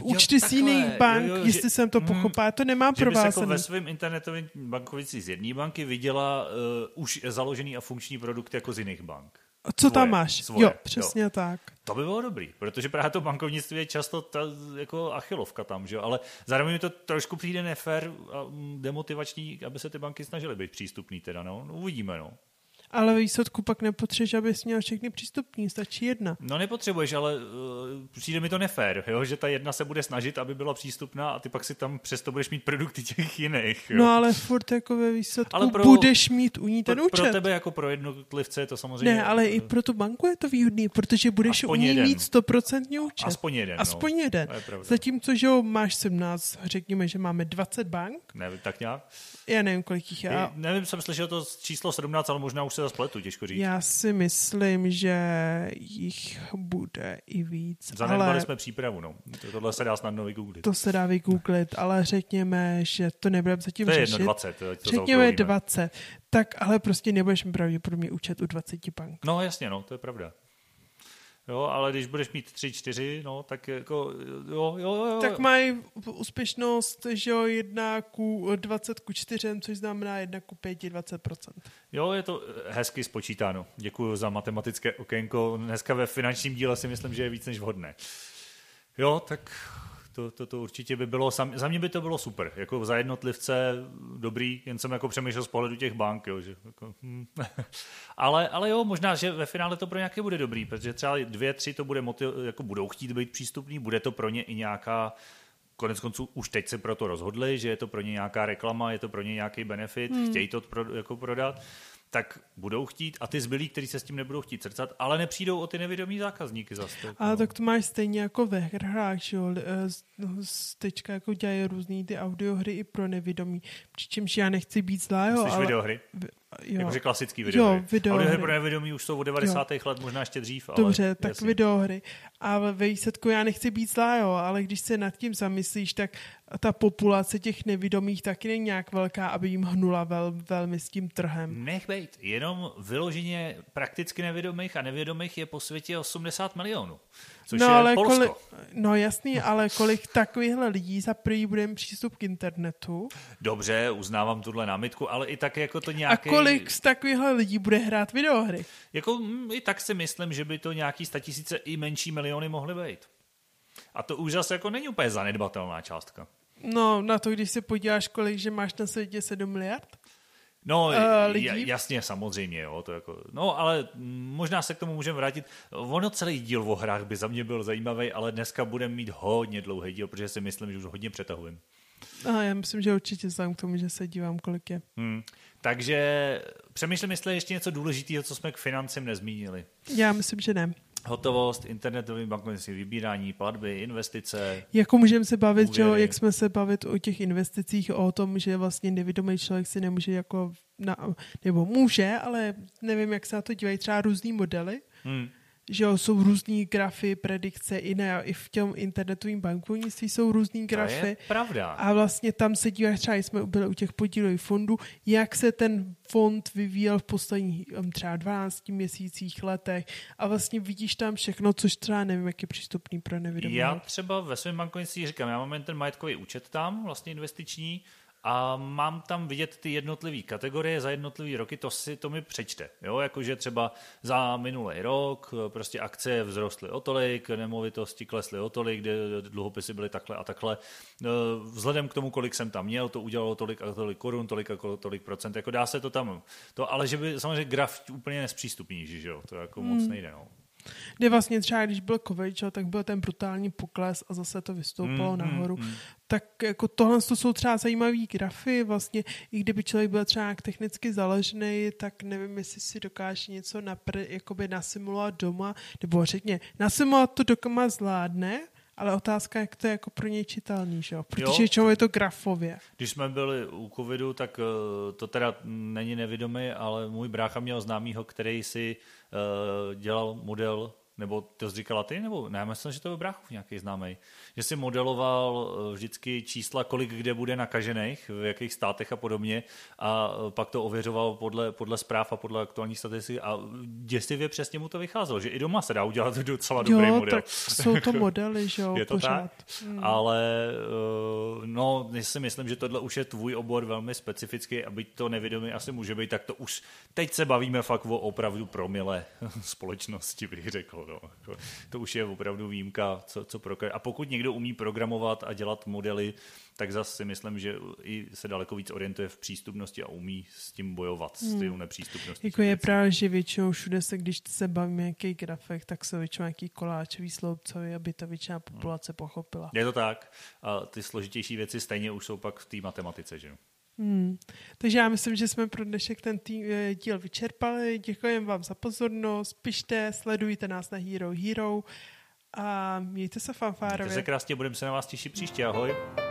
účty z jiných bank, jo, jo, jestli že, jsem to mm, pochopila. To nemám provázaný. Že jako ve svém internetovém bankovici z jedné banky viděla uh, už založený a funkční produkt jako z jiných bank. A co svoje, tam máš? Svoje, jo, přesně jo. tak. To by bylo dobrý, protože právě to bankovnictví je často ta jako achilovka tam, že jo? ale zároveň mi to trošku přijde nefér a demotivační, aby se ty banky snažily být přístupný teda, no, no uvidíme, no. Ale výsledku pak nepotřebuješ, abys měl všechny přístupní, stačí jedna. No nepotřebuješ, ale uh, přijde mi to nefér, jo? že ta jedna se bude snažit, aby byla přístupná a ty pak si tam přesto budeš mít produkty těch jiných. Jo? No ale furt jako ve výsledku ale pro, budeš mít u ní ten pro, účet. Pro tebe jako pro jednotlivce je to samozřejmě... Ne, ale i pro tu banku je to výhodný, protože budeš u ní jeden. mít stoprocentní účet. Aspoň jeden. Aspoň no. jeden. Zatímco, že jo, máš 17, řekněme, že máme 20 bank. Nevím, tak nějak. Já nevím, kolik jich je. Nevím, jsem slyšel to číslo 17, ale možná už se zase pletu, těžko říct. Já si myslím, že jich bude i víc. Zanedbali ale... jsme přípravu, no. Tohle se dá snadno vygooglit. To se dá vygooglit, ale řekněme, že to nebudeme zatím to je řešit. Jedno 20, to řekněme 20. Tak ale prostě nebudeš mít pravděpodobně účet u 20 bank. No jasně, no, to je pravda. Jo, ale když budeš mít 3, 4, no, tak jako, jo, jo, jo. Tak mají úspěšnost, že jo, 1 ku 20 ku 4, což znamená 1 ku 5, 20%. Jo, je to hezky spočítáno. Děkuji za matematické okénko. Dneska ve finančním díle si myslím, že je víc než vhodné. Jo, tak to, to, to určitě by bylo, sam, za mě by to bylo super, jako za jednotlivce dobrý, jen jsem jako přemýšlel z pohledu těch bank, jo, že jako, hm. <laughs> ale, ale jo, možná, že ve finále to pro nějaké bude dobrý, protože třeba dvě, tři to bude motiv, jako budou chtít být přístupný, bude to pro ně i nějaká konec konců už teď se pro to rozhodli, že je to pro ně nějaká reklama, je to pro ně nějaký benefit, hmm. chtějí to pro, jako prodat tak budou chtít a ty zbylí, kteří se s tím nebudou chtít srdcat, ale nepřijdou o ty nevědomí zákazníky zase. Ale no. tak to máš stejně jako ve hrách, že jo? Eh, no, teďka jako dělají různý ty audiohry i pro nevědomí, přičemž já nechci být zlá, jo, ale... videohry? Jo. Jakože klasický videohry. Jo, videohry. Ale pro nevědomí už jsou od 90. Jo. let, možná ještě dřív. Ale Dobře, tak jasně. videohry. A ve výsledku já nechci být zlá, jo, ale když se nad tím zamyslíš, tak ta populace těch nevědomých taky není nějak velká, aby jim hnula vel, velmi s tím trhem. Nech bejt, jenom vyloženě prakticky nevědomých a nevědomých je po světě 80 milionů, což no, je ale Polsko. Kolik, no jasný, ale kolik takovýchhle lidí za prvý bude mít přístup k internetu? Dobře, uznávám tuhle námitku, ale i tak jako to nějaký... A kolik z takovýchhle lidí bude hrát videohry? Jako mm, i tak si myslím, že by to nějaký statisíce i menší miliony mohly být. A to už zase jako není úplně zanedbatelná částka. No, na to, když se podíváš, kolik, že máš na světě 7 miliard? No, uh, lidí? jasně, samozřejmě, jo, to jako, no, ale možná se k tomu můžeme vrátit. Ono celý díl o hrách by za mě byl zajímavý, ale dneska budeme mít hodně dlouhý díl, protože si myslím, že už hodně přetahujem. A já myslím, že určitě znám k tomu, že se dívám, kolik je. Hmm. Takže přemýšlím, jestli ještě něco důležitého, co jsme k financím nezmínili. Já myslím, že ne hotovost, internetový bankovnictví, vybírání, platby, investice. Jako můžeme se bavit, že, jak jsme se bavit o těch investicích, o tom, že vlastně nevědomý člověk si nemůže jako, na, nebo může, ale nevím, jak se na to dívají třeba různý modely. Hmm že jo, jsou různý grafy, predikce, i, ne, i v tom internetovém bankovnictví jsou různý grafy. To je pravda. A vlastně tam se díváš, třeba jsme byli u těch podílových fondů, jak se ten fond vyvíjel v posledních třeba 12 měsících, letech a vlastně vidíš tam všechno, což třeba nevím, jak je přístupný pro nevědomé. Já třeba ve svém bankovnictví říkám, já mám ten majetkový účet tam, vlastně investiční, a mám tam vidět ty jednotlivé kategorie za jednotlivé roky, to si to mi přečte. Jo? Jakože třeba za minulý rok prostě akce vzrostly o tolik, nemovitosti klesly o tolik, kde dluhopisy byly takhle a takhle. E, vzhledem k tomu, kolik jsem tam měl, to udělalo tolik a tolik korun, tolik a tolik procent. Jako dá se to tam, to, ale že by samozřejmě graf úplně nespřístupní, že jo? to jako hmm. moc nejde. No. Kdy vlastně třeba, když byl COVID, tak byl ten brutální pokles a zase to vystoupalo mm, nahoru. Mm, mm. Tak jako tohle to jsou třeba zajímavé grafy, vlastně i kdyby člověk byl třeba technicky založený, tak nevím, jestli si dokáže něco napr- jakoby nasimulovat doma, nebo řekně, nasimulovat to doma zvládne, ale otázka, jak to je jako pro něj čitelný, že jo? Protože čemu je to grafově. Když jsme byli u covidu, tak uh, to teda není nevědomý, ale můj brácha měl známýho, který si uh, dělal model nebo to jsi říkala ty, nebo ne, myslím, že to byl Bráchov nějaký známý, že si modeloval eh, vždycky čísla, kolik kde bude nakažených, v jakých státech a podobně a eh, pak to ověřoval podle, podle zpráv a podle aktuálních statistik a děsivě přesně mu to vycházelo, že i doma se dá udělat <laughs> docela dobrý jo, model. tak jsou to <laughs> modely, že jo, Je to pořád. tak? Hmm. Ale eh, no, si myslím, že tohle už je tvůj obor velmi specifický a byť to nevědomý asi může být, tak to už teď se bavíme fakt o opravdu promile <laughs> společnosti, bych řekl. No. Jako, to už je opravdu výjimka, co, co pro A pokud někdo umí programovat a dělat modely, tak zase si myslím, že i se daleko víc orientuje v přístupnosti a umí s tím bojovat, hmm. s tím nepřístupností. Jako je právě, že většinou všude se, když se bavíme nějaký grafek, tak jsou většinou nějaký koláčový sloupcový, aby ta většina hmm. populace pochopila. Je to tak. A ty složitější věci stejně už jsou pak v té matematice, že Hmm. Takže já myslím, že jsme pro dnešek ten tý, eh, díl vyčerpali. Děkujeme vám za pozornost. Pište, sledujte nás na Hero Hero a mějte se fanfárově. Mějte se krásně, budeme se na vás těšit příště. Ahoj.